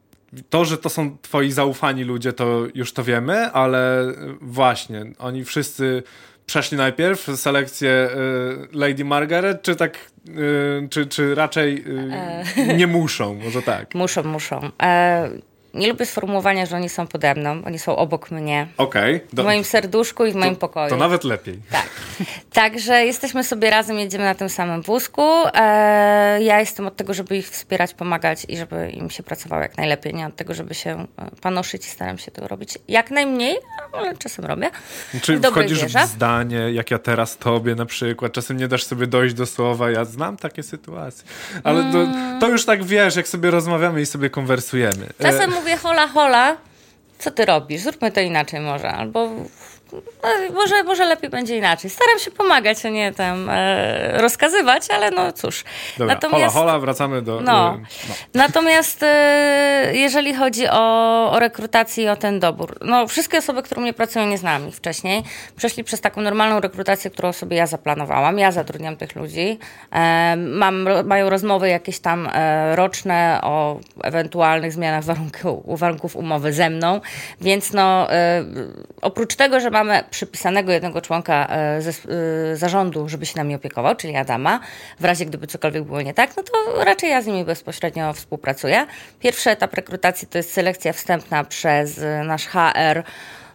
to, że to są twoi zaufani ludzie, to już to wiemy, ale właśnie, oni wszyscy przeszli najpierw selekcję y, Lady Margaret, czy tak, y, czy, czy raczej y, nie muszą, może tak? Muszą, muszą. Nie lubię sformułowania, że oni są pode mną, oni są obok mnie. Okej. Okay, w moim serduszku i w moim pokoju. To nawet lepiej. Tak. Także jesteśmy sobie razem, jedziemy na tym samym wózku. E, ja jestem od tego, żeby ich wspierać, pomagać i żeby im się pracowało jak najlepiej. Nie od tego, żeby się e, panoszyć i staram się to robić jak najmniej, ale czasem robię. Czy wchodzisz wierze. w zdanie, jak ja teraz tobie na przykład, czasem nie dasz sobie dojść do słowa, ja znam takie sytuacje. Ale to, mm. to już tak wiesz, jak sobie rozmawiamy i sobie konwersujemy. Czasem e mówię hola, hola, co ty robisz? Zróbmy to inaczej może. Albo może, może lepiej będzie inaczej. Staram się pomagać, a nie tam e, rozkazywać, ale no cóż. Dobra, Natomiast, hola, hola, wracamy do... No. No. Natomiast e, jeżeli chodzi o, o rekrutację i o ten dobór, no wszystkie osoby, które mnie pracują, nie znałam ich wcześniej. Przeszli przez taką normalną rekrutację, którą sobie ja zaplanowałam. Ja zatrudniam tych ludzi. E, mam, mają rozmowy jakieś tam e, roczne o ewentualnych zmianach warunków, warunków umowy ze mną, więc no e, oprócz tego, że mam mamy przypisanego jednego członka e, ze, e, zarządu, żeby się nami opiekował, czyli Adama, w razie gdyby cokolwiek było nie tak, no to raczej ja z nimi bezpośrednio współpracuję. Pierwszy etap rekrutacji to jest selekcja wstępna przez nasz HR,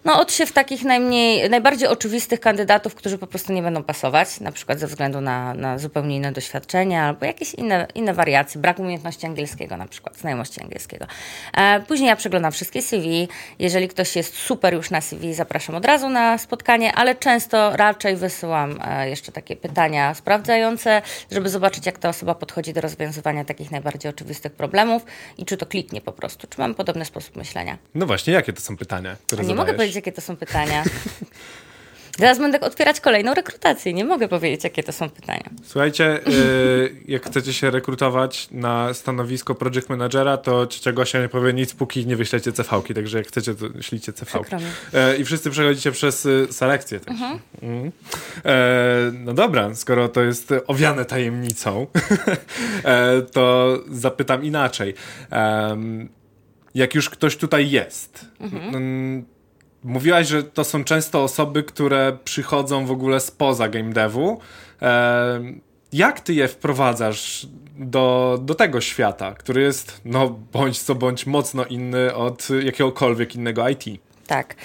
no, odsiew takich najmniej, najbardziej oczywistych kandydatów, którzy po prostu nie będą pasować, na przykład ze względu na, na zupełnie inne doświadczenia albo jakieś inne, inne wariacje, brak umiejętności angielskiego na przykład, znajomości angielskiego. E, później ja przeglądam wszystkie CV. Jeżeli ktoś jest super już na CV, zapraszam od razu na spotkanie, ale często raczej wysyłam e, jeszcze takie pytania sprawdzające, żeby zobaczyć, jak ta osoba podchodzi do rozwiązywania takich najbardziej oczywistych problemów i czy to kliknie po prostu, czy mamy podobny sposób myślenia. No właśnie, jakie to są pytania, które Nie zadajesz? mogę powiedzieć, jakie to są pytania. Zaraz będę otwierać kolejną rekrutację. Nie mogę powiedzieć, jakie to są pytania. Słuchajcie, yy, jak chcecie się rekrutować na stanowisko project managera, to ciocia Gosia nie powie nic, póki nie wyślecie CV-ki. Także jak chcecie, to ślijcie CV. Yy, I wszyscy przechodzicie przez y, selekcję. Tak. Mhm. Yy, no dobra, skoro to jest owiane tajemnicą, [laughs] to zapytam inaczej. jak już ktoś tutaj jest, mhm Mówiłaś, że to są często osoby, które przychodzą w ogóle spoza game devu. E, jak ty je wprowadzasz do, do tego świata, który jest, no bądź co bądź, mocno inny od jakiegokolwiek innego IT? Tak.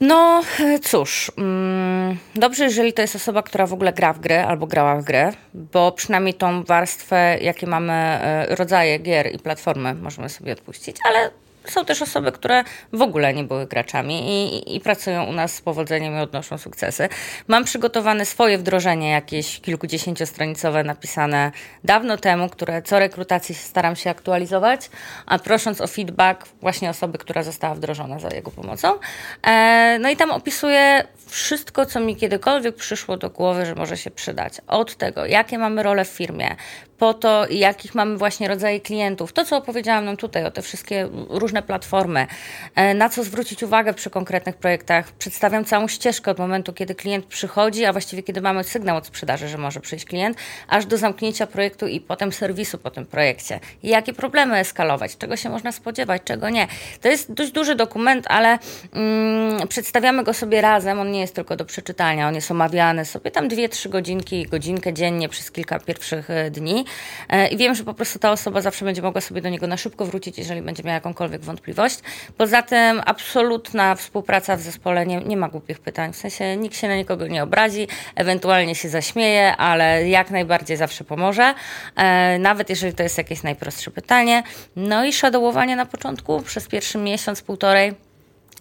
No cóż, mm, dobrze, jeżeli to jest osoba, która w ogóle gra w gry albo grała w gry, bo przynajmniej tą warstwę, jakie mamy, e, rodzaje gier i platformy możemy sobie odpuścić, ale są też osoby, które w ogóle nie były graczami i, i, pracują u nas z powodzeniem i odnoszą sukcesy. Mam przygotowane swoje wdrożenie, jakieś kilkudziesięciostronicowe, napisane dawno temu, które co rekrutacji staram się aktualizować, a prosząc o feedback właśnie osoby, która została wdrożona za jego pomocą. E, no i tam opisuję wszystko, co mi kiedykolwiek przyszło do głowy, że może się przydać. Od tego, jakie mamy role w firmie, po to, jakich mamy właśnie rodzaje klientów. To, co opowiedziałam nam tutaj, o te wszystkie różne platformy, e, na co zwrócić uwagę przy konkretnych projektach. Przedstawiam całą ścieżkę od momentu, kiedy klient przychodzi, a właściwie kiedy mamy sygnał od sprzedaży, że może przyjść klient, aż do zamknięcia projektu i potem serwisu po tym projekcie. Jakie problemy eskalować, czego się można spodziewać, czego nie. To jest dość duży dokument, ale mm, przedstawiamy go sobie razem. On nie jest tylko do przeczytania, on jest omawiany sobie tam dwie, trzy godzinki, godzinkę dziennie przez kilka pierwszych e, dni. E, I wiem, że po prostu ta osoba zawsze będzie mogła sobie do niego na szybko wrócić, jeżeli będzie miała jakąkolwiek wątpliwość. Poza tym absolutna współpraca w zespole, nie, nie ma głupich pytań, w sensie nikt się na nikogo nie obrazi, ewentualnie się zaśmieje, ale jak najbardziej zawsze pomoże, e, nawet jeżeli to jest jakieś najprostsze pytanie. No i shadowowanie na początku przez pierwszy miesiąc, półtorej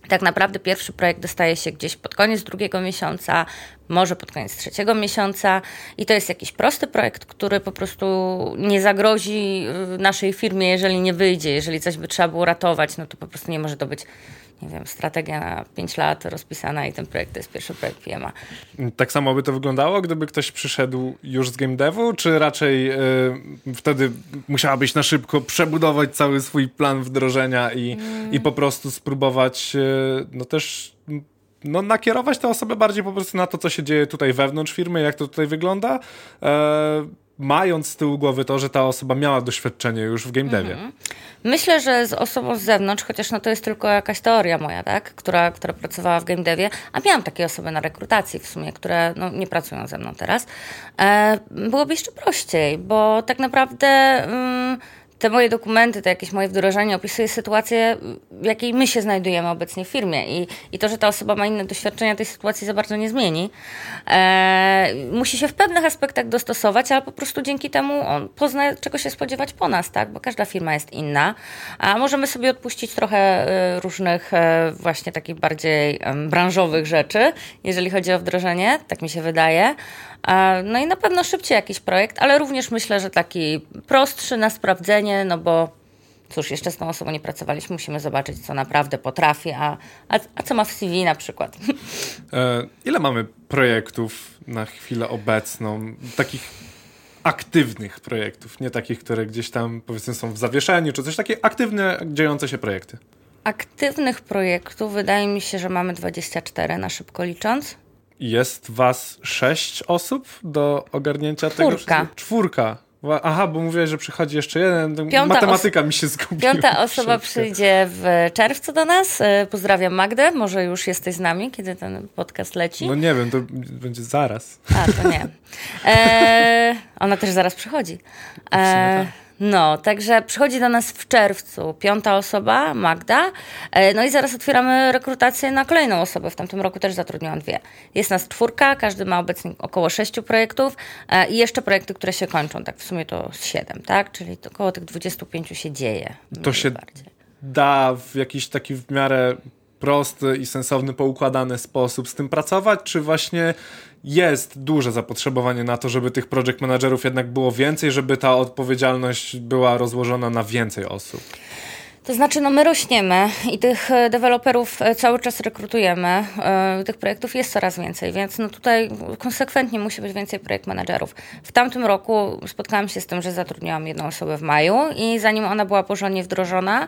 Tak naprawdę pierwszy projekt dostaje się gdzieś pod koniec drugiego miesiąca, może pod koniec trzeciego miesiąca. I to jest jakiś prosty projekt, który po prostu nie zagrozi y, naszej firmie, jeżeli nie wyjdzie, jeżeli coś by trzeba było ratować, no to po prostu nie może to być nie wiem, strategia na 5 lat rozpisana i ten projekt to jest pierwszy projekt PMA. Tak samo by to wyglądało, gdyby ktoś przyszedł już z game devu, czy raczej yy, wtedy musiałabyś na szybko przebudować cały swój plan wdrożenia i, mm. i po prostu spróbować yy, no też no, nakierować tę osobę bardziej po prostu na to, co się dzieje tutaj wewnątrz firmy, jak to tutaj wygląda. Yy, mając z tyłu głowy to, że ta osoba miała doświadczenie już w game devie. Mhm. Myślę, że z osobą z zewnątrz, chociaż no to jest tylko jakaś teoria moja, tak? która, która pracowała w game devie, a miałam takie osoby na rekrutacji w sumie, które no, nie pracują ze mną teraz, e, byłoby jeszcze prościej, bo tak naprawdę... Mm, te moje dokumenty, te jakieś moje wdrożenie opisuje sytuację, w jakiej my się znajdujemy obecnie w firmie i, i to, że ta osoba ma inne doświadczenia, tej sytuacji za bardzo nie zmieni. E, musi się w pewnych aspektach dostosować, ale po prostu dzięki temu on pozna, czego się spodziewać po nas, tak? Bo każda firma jest inna, a możemy sobie odpuścić trochę e, różnych e, właśnie takich bardziej branżowych rzeczy, jeżeli chodzi o wdrożenie, tak mi się wydaje. No i na pewno szybciej jakiś projekt, ale również myślę, że taki prostszy na sprawdzenie, no bo cóż, jeszcze z tą osobą nie pracowaliśmy, musimy zobaczyć, co naprawdę potrafi, a, a, a co ma w CV na przykład. [laughs] E, ile mamy projektów na chwilę obecną, takich aktywnych projektów, nie takich, które gdzieś tam powiedzmy są w zawieszeniu, czy coś takie aktywne, dziejące się projekty? Aktywnych projektów wydaje mi się, że mamy 24 na szybko licząc. Jest was sześć osób do ogarnięcia Czwórka. tego? Czwórka. Aha, bo mówiłeś, że przychodzi jeszcze jeden. Piąta Matematyka mi się zgubiła. Piąta [laughs] osoba przyjdzie w czerwcu do nas. E, pozdrawiam Magdę. Może już jesteś z nami, kiedy ten podcast leci. No nie wiem, to będzie zaraz. A, to nie. E, ona też zaraz przychodzi. [laughs] E, no, także przychodzi do nas w czerwcu piąta osoba, Magda. E, no i zaraz otwieramy rekrutację na kolejną osobę. W tamtym roku też zatrudniłam dwie. Jest nas czwórka, każdy ma obecnie około sześciu projektów e, i jeszcze projekty, które się kończą. Tak w sumie to siedem, tak? Czyli około tych 25 się dzieje. To się bardziej. da w jakiś taki w miarę prosty i sensowny, poukładany sposób z tym pracować, czy właśnie jest duże zapotrzebowanie na to, żeby tych project managerów jednak było więcej, żeby ta odpowiedzialność była rozłożona na więcej osób? To znaczy, no my rośniemy i tych e, deweloperów e, cały czas rekrutujemy. E, tych projektów jest coraz więcej, więc no tutaj konsekwentnie musi być więcej projekt managerów. W tamtym roku spotkałam się z tym, że zatrudniłam jedną osobę w maju i zanim ona była porządnie wdrożona,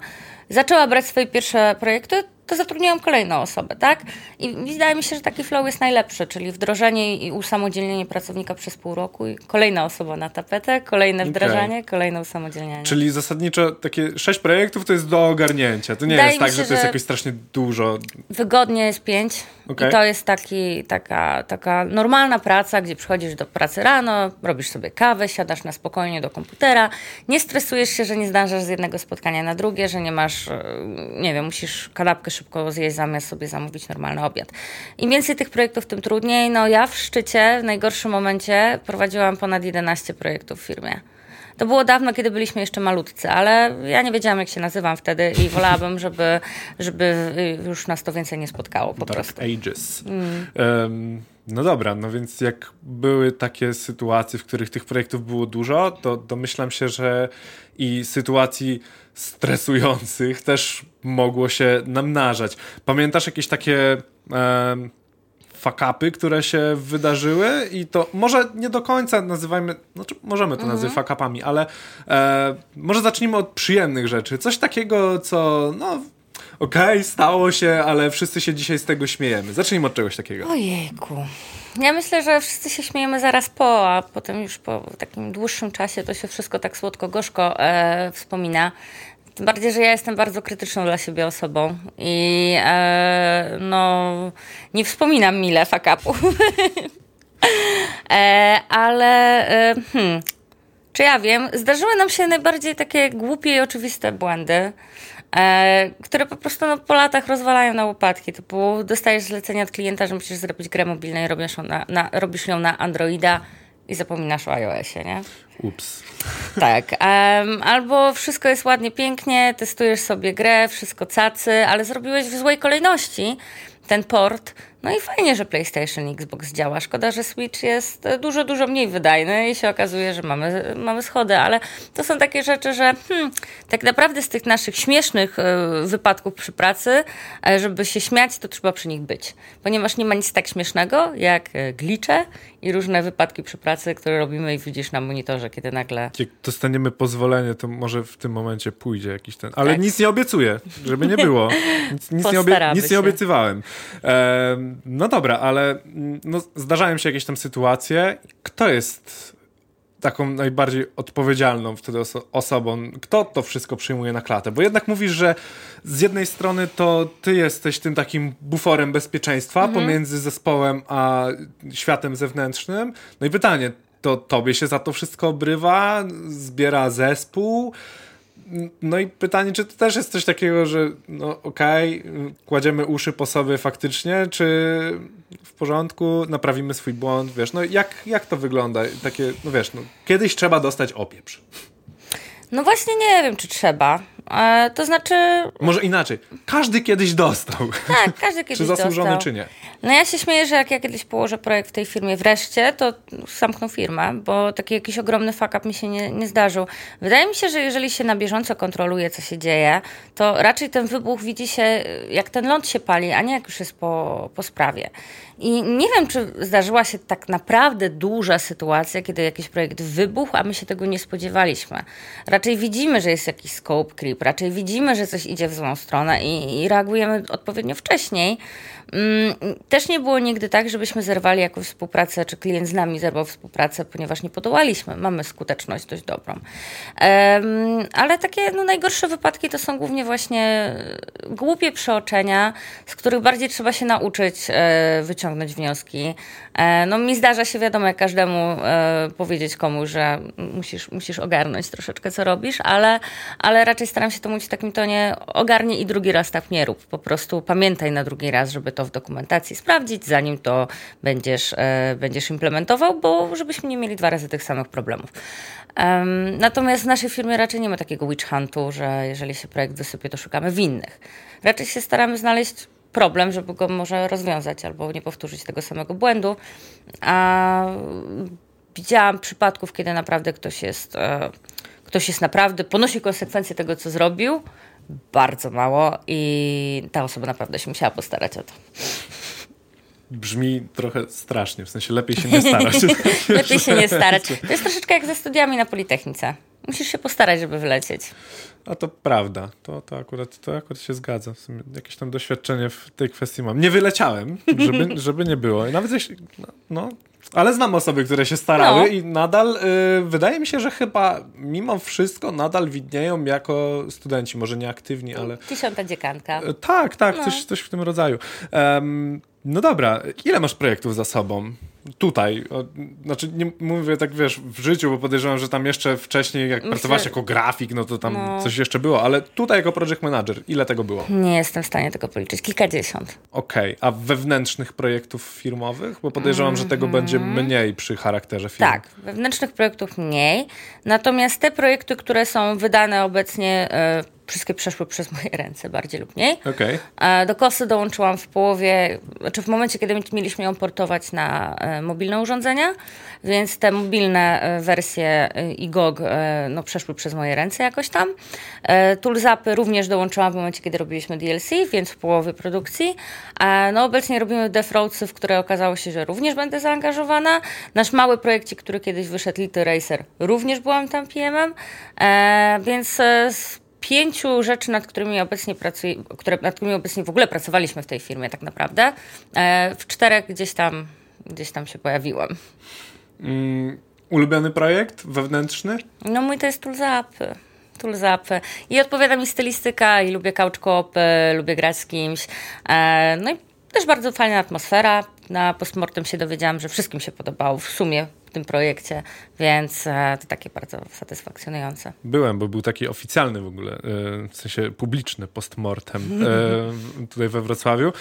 zaczęła brać swoje pierwsze projekty, to zatrudniałam kolejną osobę, tak? I wydaje mi się, że taki flow jest najlepszy, czyli wdrożenie i usamodzielnienie pracownika przez pół roku i kolejna osoba na tapetę, kolejne wdrażanie, okay. kolejne usamodzielnianie. Czyli zasadniczo takie sześć projektów to jest do ogarnięcia. To nie wydaje jest tak, się, że to jest jakoś strasznie dużo. Wygodnie jest pięć okay. i to jest taki, taka, taka normalna praca, gdzie przychodzisz do pracy rano, robisz sobie kawę, siadasz na spokojnie do komputera, nie stresujesz się, że nie zdążasz z jednego spotkania na drugie, że nie masz, e, nie wiem, musisz kanapkę szybko zjeść zamiast sobie zamówić normalny obiad. Im więcej tych projektów, tym trudniej. No ja w szczycie, w najgorszym momencie prowadziłam ponad 11 projektów w firmie. To było dawno, kiedy byliśmy jeszcze malutcy, ale ja nie wiedziałam, jak się nazywam wtedy i wolałabym, [laughs] żeby, żeby już nas to więcej nie spotkało po Dark prostu. Ages. Mm. Um, no dobra, no więc jak były takie sytuacje, w których tych projektów było dużo, to domyślam się, że i sytuacji stresujących też mogło się namnażać. Pamiętasz jakieś takie e, fakapy, które się wydarzyły i to może nie do końca nazywajmy, znaczy możemy to mhm. nazywać fakapami, ale e, może zacznijmy od przyjemnych rzeczy. Coś takiego, co no okej, okay, stało się, ale wszyscy się dzisiaj z tego śmiejemy. Zacznijmy od czegoś takiego. Ojejku. Ja myślę, że wszyscy się śmiejemy zaraz po, a potem już po takim dłuższym czasie to się wszystko tak słodko-gorzko e, wspomina. Tym bardziej, że ja jestem bardzo krytyczną dla siebie osobą i e, no, nie wspominam mile fakapów. [laughs] e, ale e, hmm, czy ja wiem, zdarzyły nam się najbardziej takie głupie i oczywiste błędy e, które po prostu no, po latach rozwalają na łopatki. Typu dostajesz zlecenie od klienta, że musisz zrobić grę mobilną i robisz na, na, robisz ją na Androida i zapominasz o iOSie, nie? Ups. Tak. Um, albo wszystko jest ładnie, pięknie, testujesz sobie grę, wszystko cacy, ale zrobiłeś w złej kolejności ten port. No i fajnie, że PlayStation i Xbox działa. Szkoda, że Switch jest dużo, dużo mniej wydajny i się okazuje, że mamy, mamy schody, ale to są takie rzeczy, że hmm, tak naprawdę z tych naszych śmiesznych y, wypadków przy pracy, y, żeby się śmiać, to trzeba przy nich być. Ponieważ nie ma nic tak śmiesznego jak y, glicze i różne wypadki przy pracy, które robimy i widzisz na monitorze, kiedy nagle... Jak dostaniemy pozwolenie, to może w tym momencie pójdzie jakiś ten... Ale tak. nic nie obiecuję, żeby nie było. [laughs] Nic, nic, nie, obie... nic nie obiecywałem. no dobra, ale no, zdarzają się jakieś tam sytuacje. Kto jest taką najbardziej odpowiedzialną wtedy oso osobą? Kto to wszystko przyjmuje na klatę? Bo jednak mówisz, że z jednej strony to ty jesteś tym takim buforem bezpieczeństwa mhm. pomiędzy zespołem a światem zewnętrznym. No i pytanie, to tobie się za to wszystko obrywa? Zbiera zespół? No i pytanie, czy to też jest coś takiego, że no okej, okay, kładziemy uszy po sobie faktycznie, czy w porządku, naprawimy swój błąd, wiesz, no jak, jak to wygląda? Takie, no wiesz, no, kiedyś trzeba dostać opieprz. No właśnie nie wiem, czy trzeba. E, to znaczy... Może inaczej. Każdy kiedyś dostał. Tak, każdy [laughs] kiedyś Czy zasłużony, dostał. czy nie. No ja się śmieję, że jak ja kiedyś położę projekt w tej firmie wreszcie, to zamkną firmę, bo taki jakiś ogromny fuck up mi się nie, nie zdarzył. Wydaje mi się, że jeżeli się na bieżąco kontroluje, co się dzieje, to raczej ten wybuch widzi się, jak ten ląd się pali, a nie jak już jest po, po sprawie. I nie wiem, czy zdarzyła się tak naprawdę duża sytuacja, kiedy jakiś projekt wybuchł, a my się tego nie spodziewaliśmy. Raczej widzimy, że jest jakiś scope creep, raczej widzimy, że coś idzie w złą stronę i, i reagujemy odpowiednio wcześniej. Mm, też nie było nigdy tak, żebyśmy zerwali jakąś współpracę, czy klient z nami zerwał współpracę, ponieważ nie podołaliśmy. Mamy skuteczność dość dobrą. Ale takie no, najgorsze wypadki to są głównie właśnie głupie przeoczenia, z których bardziej trzeba się nauczyć e, wyciągnąć wnioski. E, no mi zdarza się, wiadomo, jak każdemu e, powiedzieć komuś, że musisz, musisz ogarnąć troszeczkę, co robisz, ale, ale raczej staram się to mówić w takim tonie ogarnie i drugi raz tak nie rób. Po prostu pamiętaj na drugi raz, żeby to w dokumentacji sprawdzić, zanim to będziesz, e, będziesz implementował, bo żebyśmy nie mieli dwa razy tych samych problemów. Natomiast w naszej firmie raczej nie ma takiego witch huntu, że jeżeli się projekt wysypie, to szukamy winnych. Raczej się staramy znaleźć problem, żeby go może rozwiązać albo nie powtórzyć tego samego błędu. A widziałam przypadków, kiedy naprawdę ktoś jest, e, ktoś jest naprawdę, ponosi konsekwencje tego, co zrobił, bardzo mało i ta osoba naprawdę się musiała postarać o to. Brzmi trochę strasznie, w sensie lepiej się nie starać. [laughs] lepiej się nie starać. [laughs] To jest troszeczkę jak ze studiami na Politechnice. Musisz się postarać, żeby wylecieć. A to prawda. To, to, akurat, to akurat się zgadza. jakieś tam doświadczenie w tej kwestii mam. Nie wyleciałem, żeby, żeby nie było. I nawet jeśli, no, no ale znam osoby, które się starały no. i nadal y, wydaje mi się, że chyba mimo wszystko nadal widnieją jako studenci, może nie aktywni, ale... Tysiąca dziekanka. Tak, tak, no. coś, coś w tym rodzaju. Um, no dobra, ile masz projektów za sobą? Tutaj, znaczy nie mówię tak, wiesz, w życiu, bo podejrzewam, że tam jeszcze wcześniej, jak Myślę... pracowałaś jako grafik, no to tam no. coś jeszcze było, ale tutaj jako project manager, ile tego było? Nie jestem w stanie tego policzyć, kilkadziesiąt. Okej, okay. a wewnętrznych projektów firmowych? Bo podejrzewam, mm -hmm. że tego będzie mhm. mniej przy charakterze firmy. Tak, wewnętrznych projektów mniej, natomiast te projekty, które są wydane obecnie... Yy, wszystkie przeszły przez moje [laughs] ręce, bardziej lub mniej. Okay. Do kosy dołączyłam w połowie, znaczy w momencie, kiedy mieliśmy ją portować na e, mobilne urządzenia, więc te mobilne e, wersje e, i GOG no, przeszły przez moje ręce jakoś tam. Toolzapy również dołączyłam w momencie, kiedy robiliśmy DLC, więc w połowie produkcji. No, obecnie robimy Defroadsy, w które okazało się, że również będę zaangażowana. Nasz mały projekcik, który kiedyś wyszedł, Little Racer, również byłam tam PM-em, więc pięciu rzeczy, nad którymi obecnie pracuję, które, nad którymi obecnie w ogóle pracowaliśmy w tej firmie tak naprawdę. E, w czterech gdzieś tam, gdzieś tam się pojawiłam. Mm, ulubiony projekt wewnętrzny? No mój to jest Toolzapy. Toolzapy. I odpowiada mi stylistyka i lubię couch lubię grać z kimś. E, no i też bardzo fajna atmosfera. Na postmortem się dowiedziałam, że wszystkim się podobało w sumie tym projekcie, więc e, to takie bardzo satysfakcjonujące. Byłem, bo był taki oficjalny w ogóle, e, w sensie publiczny postmortem e, [laughs] tutaj we Wrocławiu.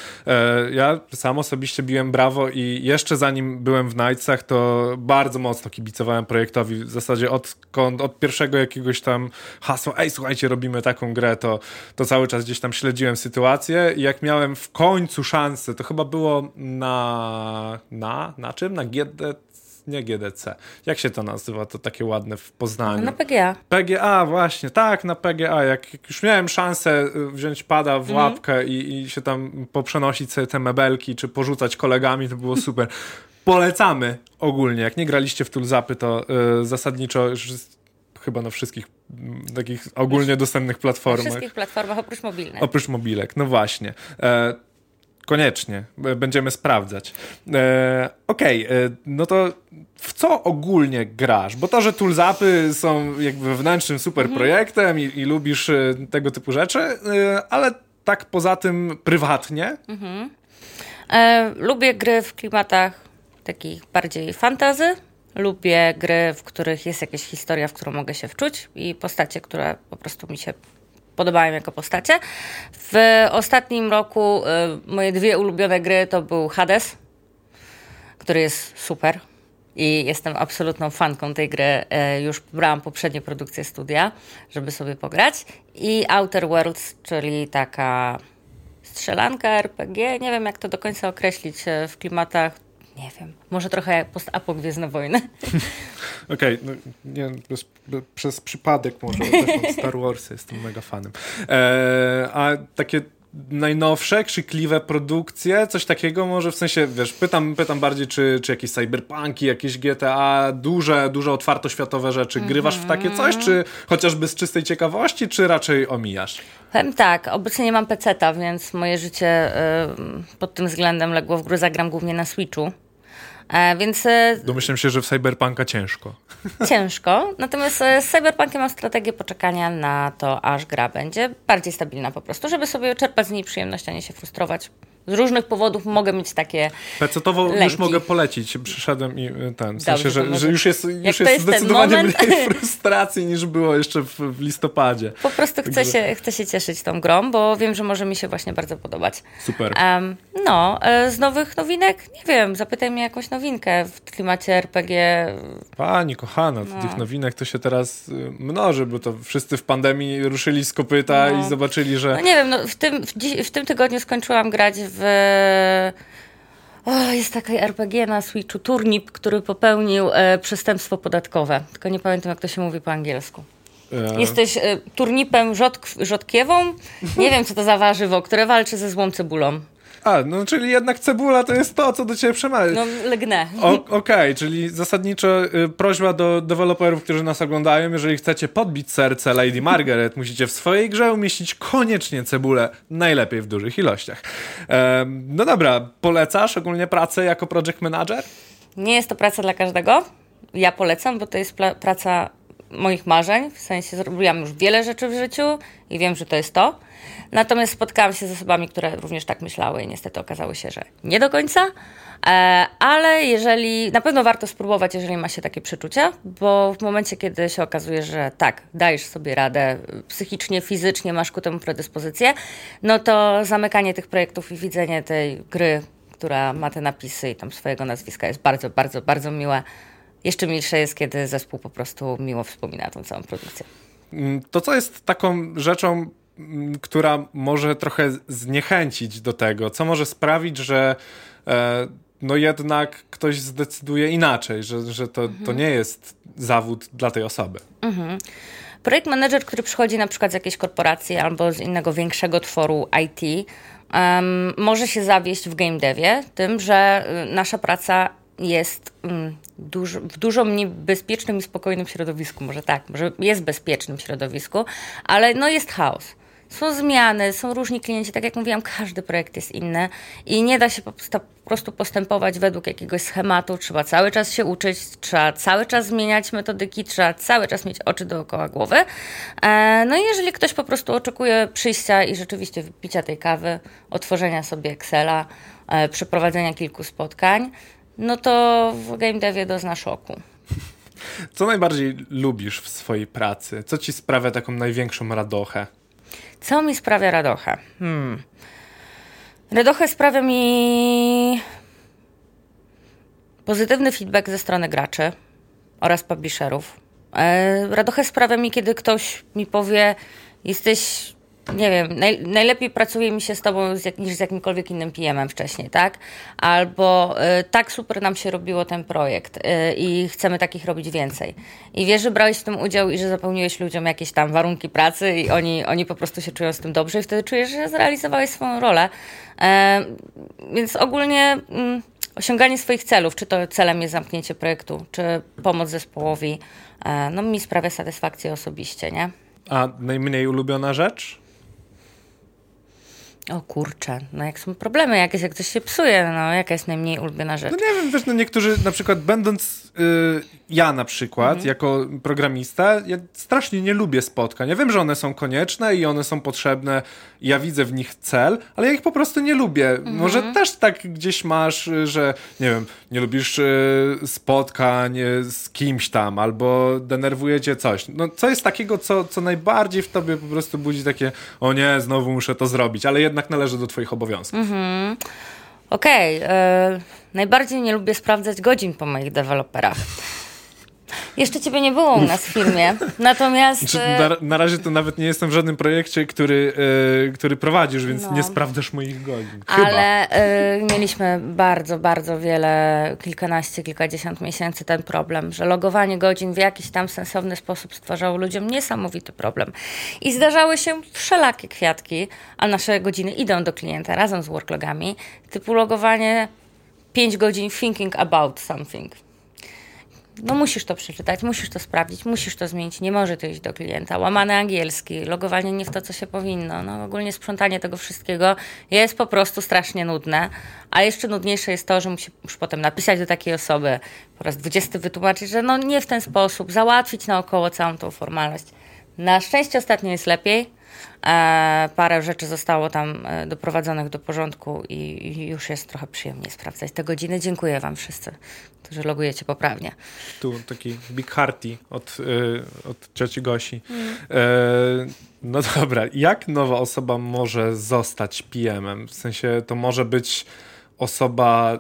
Ja sam osobiście biłem brawo i jeszcze zanim byłem w Nightsach, to bardzo mocno kibicowałem projektowi. W zasadzie od, od pierwszego jakiegoś tam hasła, ej słuchajcie, robimy taką grę, to, to cały czas gdzieś tam śledziłem sytuację i jak miałem w końcu szansę, to chyba było na, na, na czym? Na GD nie GDC. Jak się to nazywa? To takie ładne w Poznaniu. Na PGA. PGA, właśnie, tak, na PGA. Jak, już miałem szansę y, wziąć pada w mhm. łapkę i, i się tam poprzenosić sobie te mebelki, czy porzucać kolegami, to było super. Polecamy ogólnie. Jak nie graliście w Tulzapy, to y, zasadniczo już chyba na wszystkich mm, takich ogólnie dostępnych platformach. Na wszystkich platformach oprócz mobilnych. Oprócz mobilek, no właśnie. E, koniecznie, będziemy sprawdzać. E, Okej, okay, e, no to w co ogólnie grasz? Bo to, że toolzapy są jakby wewnętrznym super projektem i, i, lubisz e, tego typu rzeczy, e, ale tak poza tym prywatnie? Mhm. E, lubię gry w klimatach takich bardziej fantazy. Lubię gry, w których jest jakaś historia, w którą mogę się wczuć i postacie, które po prostu mi się podobają jako postacie. W ostatnim roku y, moje dwie ulubione gry to był Hades, który jest super. I jestem absolutną fanką tej gry. Y, już brałam poprzednie produkcje studia, żeby sobie pograć. I Outer Worlds, czyli taka strzelanka RPG. Nie wiem, jak to do końca określić y, w klimatach nie wiem, może trochę post-apo Gwiezdne Wojny. [laughs] Okej, okay, no, nie, bez, bez, przez przypadek może, Star Wars jestem mega fanem. E, a takie najnowsze, krzykliwe produkcje, coś takiego może, w sensie, wiesz, pytam, pytam bardziej, czy, czy jakieś cyberpunki, jakieś GTA, duże, duże otwartoświatowe rzeczy, grywasz w takie coś, czy chociażby z czystej ciekawości, czy raczej omijasz? Powiem tak, obecnie nie mam peceta, więc moje życie y, pod tym względem legło w górę, zagram głównie na Switchu. E, więc... E, Domyślam się, że w Cyberpunka ciężko. Ciężko, natomiast e, z Cyberpunkiem mam strategię poczekania na to, aż gra będzie bardziej stabilna po prostu, żeby sobie czerpać z niej przyjemność, a nie się frustrować z różnych powodów mogę mieć takie Pecetowo lęki. już mogę polecić. Przyszedłem i y, ten, w sensie, że, że, już jest, już jest, jest zdecydowanie moment... mniej [laughs] frustracji niż było jeszcze w, w listopadzie. Po prostu chcę się, chcę się cieszyć tą grą, bo wiem, że może mi się właśnie bardzo podobać. Super. Um, no, e, z nowych nowinek, nie wiem, zapytaj mnie jakąś nowinkę w klimacie RPG. Pani kochana, no. tych nowinek to się teraz y, mnoży, bo to wszyscy w pandemii ruszyli z kopyta no. i zobaczyli, że... No nie wiem, no, w, tym, w, w tym tygodniu skończyłam grać w o, jest taka RPG na Switchu, Turnip, który popełnił e, przestępstwo podatkowe. Tylko nie pamiętam, jak to się mówi po angielsku. E. Jesteś e, turnipem rzodk rzodkiewą. Nie wiem, co to za warzywo, które walczy ze złą cebulą. A, no czyli jednak cebula to jest to, co do ciebie przemawia. No, legnę. Okej, okay, czyli zasadniczo y, prośba do deweloperów, którzy nas oglądają, jeżeli chcecie podbić serce Lady Margaret, musicie w swojej grze umieścić koniecznie cebulę, najlepiej w dużych ilościach. no dobra, polecasz ogólnie pracę jako project manager? Nie jest to praca dla każdego. Ja polecam, bo to jest praca moich marzeń, w sensie zrobiłam już wiele rzeczy w życiu i wiem, że to jest to. Natomiast spotkałam się z osobami, które również tak myślały i niestety okazało się, że nie do końca. E, ale jeżeli, na pewno warto spróbować, jeżeli ma się takie przeczucia, bo w momencie, kiedy się okazuje, że tak, dajesz sobie radę psychicznie, fizycznie, masz ku temu predyspozycję, no to zamykanie tych projektów i widzenie tej gry, która ma te napisy i tam swojego nazwiska jest bardzo, bardzo, bardzo miłe. Jeszcze milsze jest, kiedy zespół po prostu miło wspomina tą całą produkcję. Mm, to, co jest taką rzeczą, mm, która może trochę zniechęcić do tego, co może sprawić, że e, no jednak ktoś zdecyduje inaczej, że, że to, mhm. to nie jest zawód dla tej osoby. Mhm. Projekt manager, który przychodzi na przykład z jakiejś korporacji albo z innego większego tworu IT, um, może się zawieść w game devie tym, że y, nasza praca jest mm, w dużo mniej bezpiecznym i spokojnym środowisku. Może tak, może jest bezpiecznym środowisku, ale no jest chaos. Są zmiany, są różni klienci, tak jak mówiłam, każdy projekt jest inny i nie da się po prostu postępować według jakiegoś schematu. Trzeba cały czas się uczyć, trzeba cały czas zmieniać metodyki, trzeba cały czas mieć oczy dookoła głowy. E, no i jeżeli ktoś po prostu oczekuje przyjścia i rzeczywiście wypicia tej kawy, otworzenia sobie Excela, e, przeprowadzenia kilku spotkań, no to w game devie dozna szoku. Co najbardziej lubisz w swojej pracy? Co ci sprawia taką największą radochę? Co mi sprawia radochę? Hmm. Radochę sprawia mi pozytywny feedback ze strony graczy oraz publisherów. E, radochę sprawia mi, kiedy ktoś mi powie, jesteś nie wiem, naj, najlepiej pracuje mi się z tobą z jak, niż z jakimkolwiek innym PM-em wcześniej, tak? Albo y, tak super nam się robiło ten projekt y, i chcemy takich robić więcej. I wiesz, że brałeś w tym udział i że zapełniłeś ludziom jakieś tam warunki pracy i oni, oni po prostu się czują z tym dobrze i wtedy czujesz, że zrealizowałeś swoją rolę. Y, więc ogólnie mm, osiąganie swoich celów, czy to celem jest zamknięcie projektu, czy pomoc zespołowi, no mi sprawia satysfakcję osobiście, nie? A najmniej ulubiona rzecz? O kurczę, no jak są problemy jakieś, jak coś się psuje, no jaka jest najmniej ulubiona rzecz? No nie wiem, wiesz, no niektórzy na przykład będąc, yy, ja na przykład, mhm. jako programista, ja strasznie nie lubię spotkań. Ja wiem, że one są konieczne i one są potrzebne, ja widzę w nich cel, ale ja ich po prostu nie lubię. Mhm. Może też tak gdzieś masz, że nie wiem, nie lubisz yy, spotkań z kimś tam, albo denerwuje cię coś. No co jest takiego, co, co najbardziej w tobie po prostu budzi takie, o nie, znowu muszę to zrobić, ale jednak jednak należy do Twoich obowiązków. Mhm. Okej. Okay. E, najbardziej nie lubię sprawdzać godzin po moich deweloperach. Jeszcze ciebie nie było u nas w filmie, natomiast... Znaczy, e, na, na, razie to nawet nie jestem w żadnym projekcie, który, yy, który prowadzisz, więc no. nie sprawdzasz moich godzin. Chyba. Ale yy, mieliśmy bardzo, bardzo wiele, kilkanaście, kilkadziesiąt miesięcy ten problem, że logowanie godzin w jakiś tam sensowny sposób stwarzało ludziom niesamowity problem. I zdarzały się wszelakie kwiatki, a nasze godziny idą do klienta razem z worklogami, typu logowanie 5 godzin thinking about something no musisz to przeczytać, musisz to sprawdzić, musisz to zmienić, nie może to iść do klienta. Łamany angielski, logowanie nie w to, co się powinno. No ogólnie sprzątanie tego wszystkiego jest po prostu strasznie nudne, a jeszcze nudniejsze jest to, że musisz potem napisać do takiej osoby, po raz dwudziesty wytłumaczyć, że no nie w ten sposób, załatwić naokoło całą tą formalność. Na szczęście ostatnio jest lepiej, parę rzeczy zostało tam e, doprowadzonych do porządku i już jest trochę przyjemniej sprawdzać te godziny. Dziękuję Wam wszyscy, którzy logujecie poprawnie. Tu taki big hearty od, e, od cioci Gosi. Mm. no dobra, jak nowa osoba może zostać PM-em? W sensie to może być osoba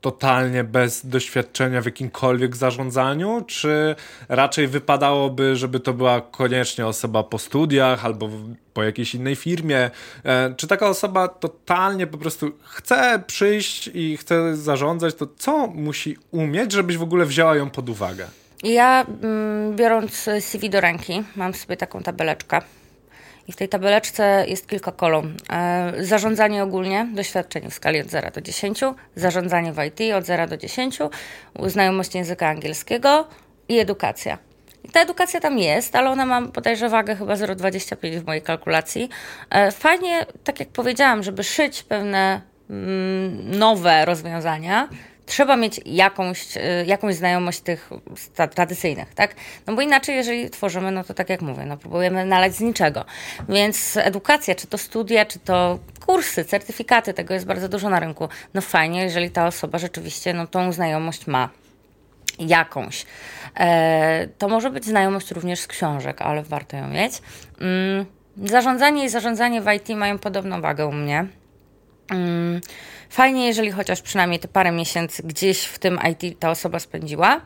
totalnie bez doświadczenia w jakimkolwiek zarządzaniu, czy raczej wypadałoby, żeby to była koniecznie osoba po studiach albo po jakiejś innej firmie? E, czy taka osoba totalnie po prostu chce przyjść i chce zarządzać, to co musi umieć, żebyś w ogóle wzięła ją pod uwagę? Ja mm, biorąc CV do ręki, mam sobie taką tabeleczkę i w tej tabeleczce jest kilka kolumn. E, zarządzanie ogólnie, doświadczenie w skali od 0 do 10, zarządzanie w IT od 0 do 10, znajomość języka angielskiego i edukacja. I ta edukacja tam jest, ale ona ma bodajże wagę chyba 0,25 w mojej kalkulacji. E, fajnie, tak jak powiedziałam, żeby szyć pewne mm, nowe rozwiązania, trzeba mieć jakąś, y, jakąś znajomość tych tradycyjnych, tak? No bo inaczej, jeżeli tworzymy, no to tak jak mówię, no próbujemy nalać z niczego. Więc edukacja, czy to studia, czy to kursy, certyfikaty, tego jest bardzo dużo na rynku. No fajnie, jeżeli ta osoba rzeczywiście no, tą znajomość ma jakąś. E, to może być znajomość również z książek, ale warto ją mieć. Mm, zarządzanie i zarządzanie w IT mają podobną wagę u mnie. Mm, Fajnie, jeżeli chociaż przynajmniej te parę miesięcy gdzieś w tym IT ta osoba spędziła.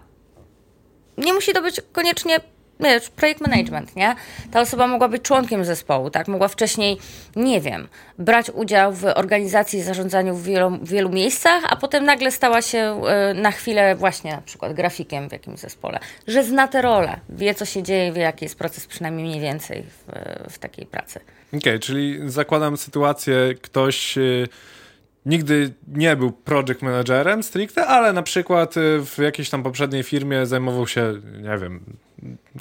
Nie musi to być koniecznie wiesz, projekt management, nie? Ta osoba mogła być członkiem zespołu, tak? Mogła wcześniej, nie wiem, brać udział w organizacji i zarządzaniu w wielu, wielu miejscach, a potem nagle stała się y, na chwilę właśnie na przykład grafikiem w jakimś zespole. Że zna tę rolę, wie co się dzieje, wie jaki jest proces przynajmniej mniej więcej w, w takiej pracy. Okej, okay, czyli zakładam sytuację, ktoś... Y nigdy nie był project managerem stricte, ale na przykład y, w jakiejś tam poprzedniej firmie zajmował się, nie wiem,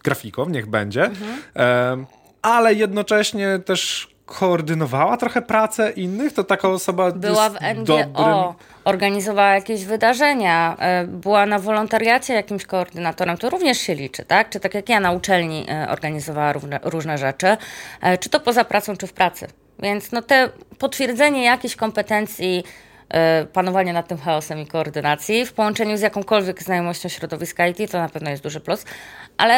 grafiką, niech będzie, mhm. ale jednocześnie też koordynowała trochę pracę innych, to taka osoba była w NGO, dobrym... organizowała jakieś wydarzenia, e, była na wolontariacie jakimś koordynatorem, to również się liczy, tak? Czy tak jak ja na uczelni e, organizowała różne, różne rzeczy, e, czy to poza pracą, czy w pracy. Więc no te potwierdzenie jakichś kompetencji panowania nad tym chaosem i koordynacji w połączeniu z jakąkolwiek znajomością środowiska IT, to na pewno jest duży plus. Ale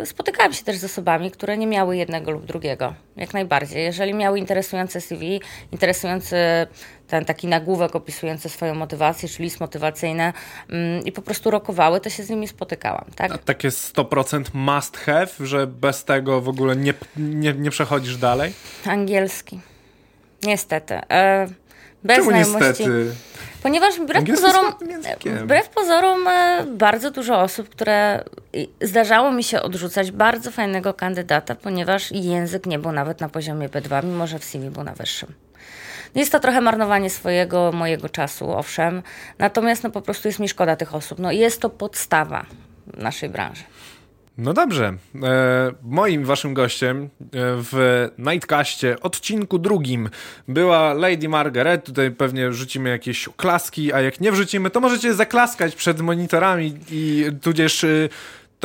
e, spotykałam się też z osobami, które nie miały jednego lub drugiego. Jak najbardziej. Jeżeli miały interesujące CV, interesujący ten taki nagłówek opisujący swoją motywację, czy list motywacyjny mm, i po prostu rokowały, to się z nimi spotykałam. Tak? A takie 100% must have, że bez tego w ogóle nie, nie, nie przechodzisz dalej? Angielski. Niestety. E, bez Czemu znajomości. niestety? Ponieważ wbrew Angielski pozorom, wbrew pozorom bardzo dużo osób, które zdarzało mi się odrzucać bardzo fajnego kandydata, ponieważ język nie był nawet na poziomie B2, mimo że w CV był na wyższym. Jest to trochę marnowanie swojego, mojego czasu, owszem, natomiast no, po prostu jest mi szkoda tych osób. No, jest to podstawa naszej branży. No dobrze. E, moim waszym gościem e, w Nightcastie, odcinku drugim, była Lady Margaret. Tutaj pewnie wrzucimy jakieś oklaski, a jak nie wrzucimy, to możecie zaklaskać przed monitorami i tudzież y,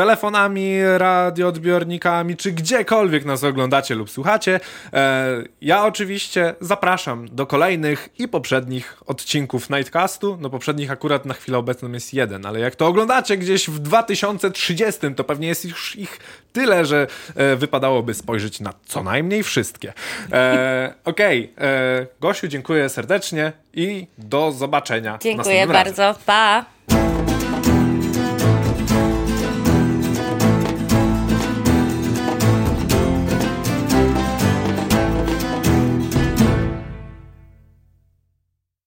telefonami, radioodbiornikami, czy gdziekolwiek nas oglądacie lub słuchacie. E, ja oczywiście zapraszam do kolejnych i poprzednich odcinków Nightcastu. No poprzednich akurat na chwilę obecną jest jeden, ale jak to oglądacie gdzieś w 2030, to pewnie jest już ich tyle, że e, wypadałoby spojrzeć na co najmniej wszystkie. E, [laughs] Okej, okay. Gosiu, dziękuję serdecznie i do zobaczenia. Dziękuję następnym razem. bardzo. Pa!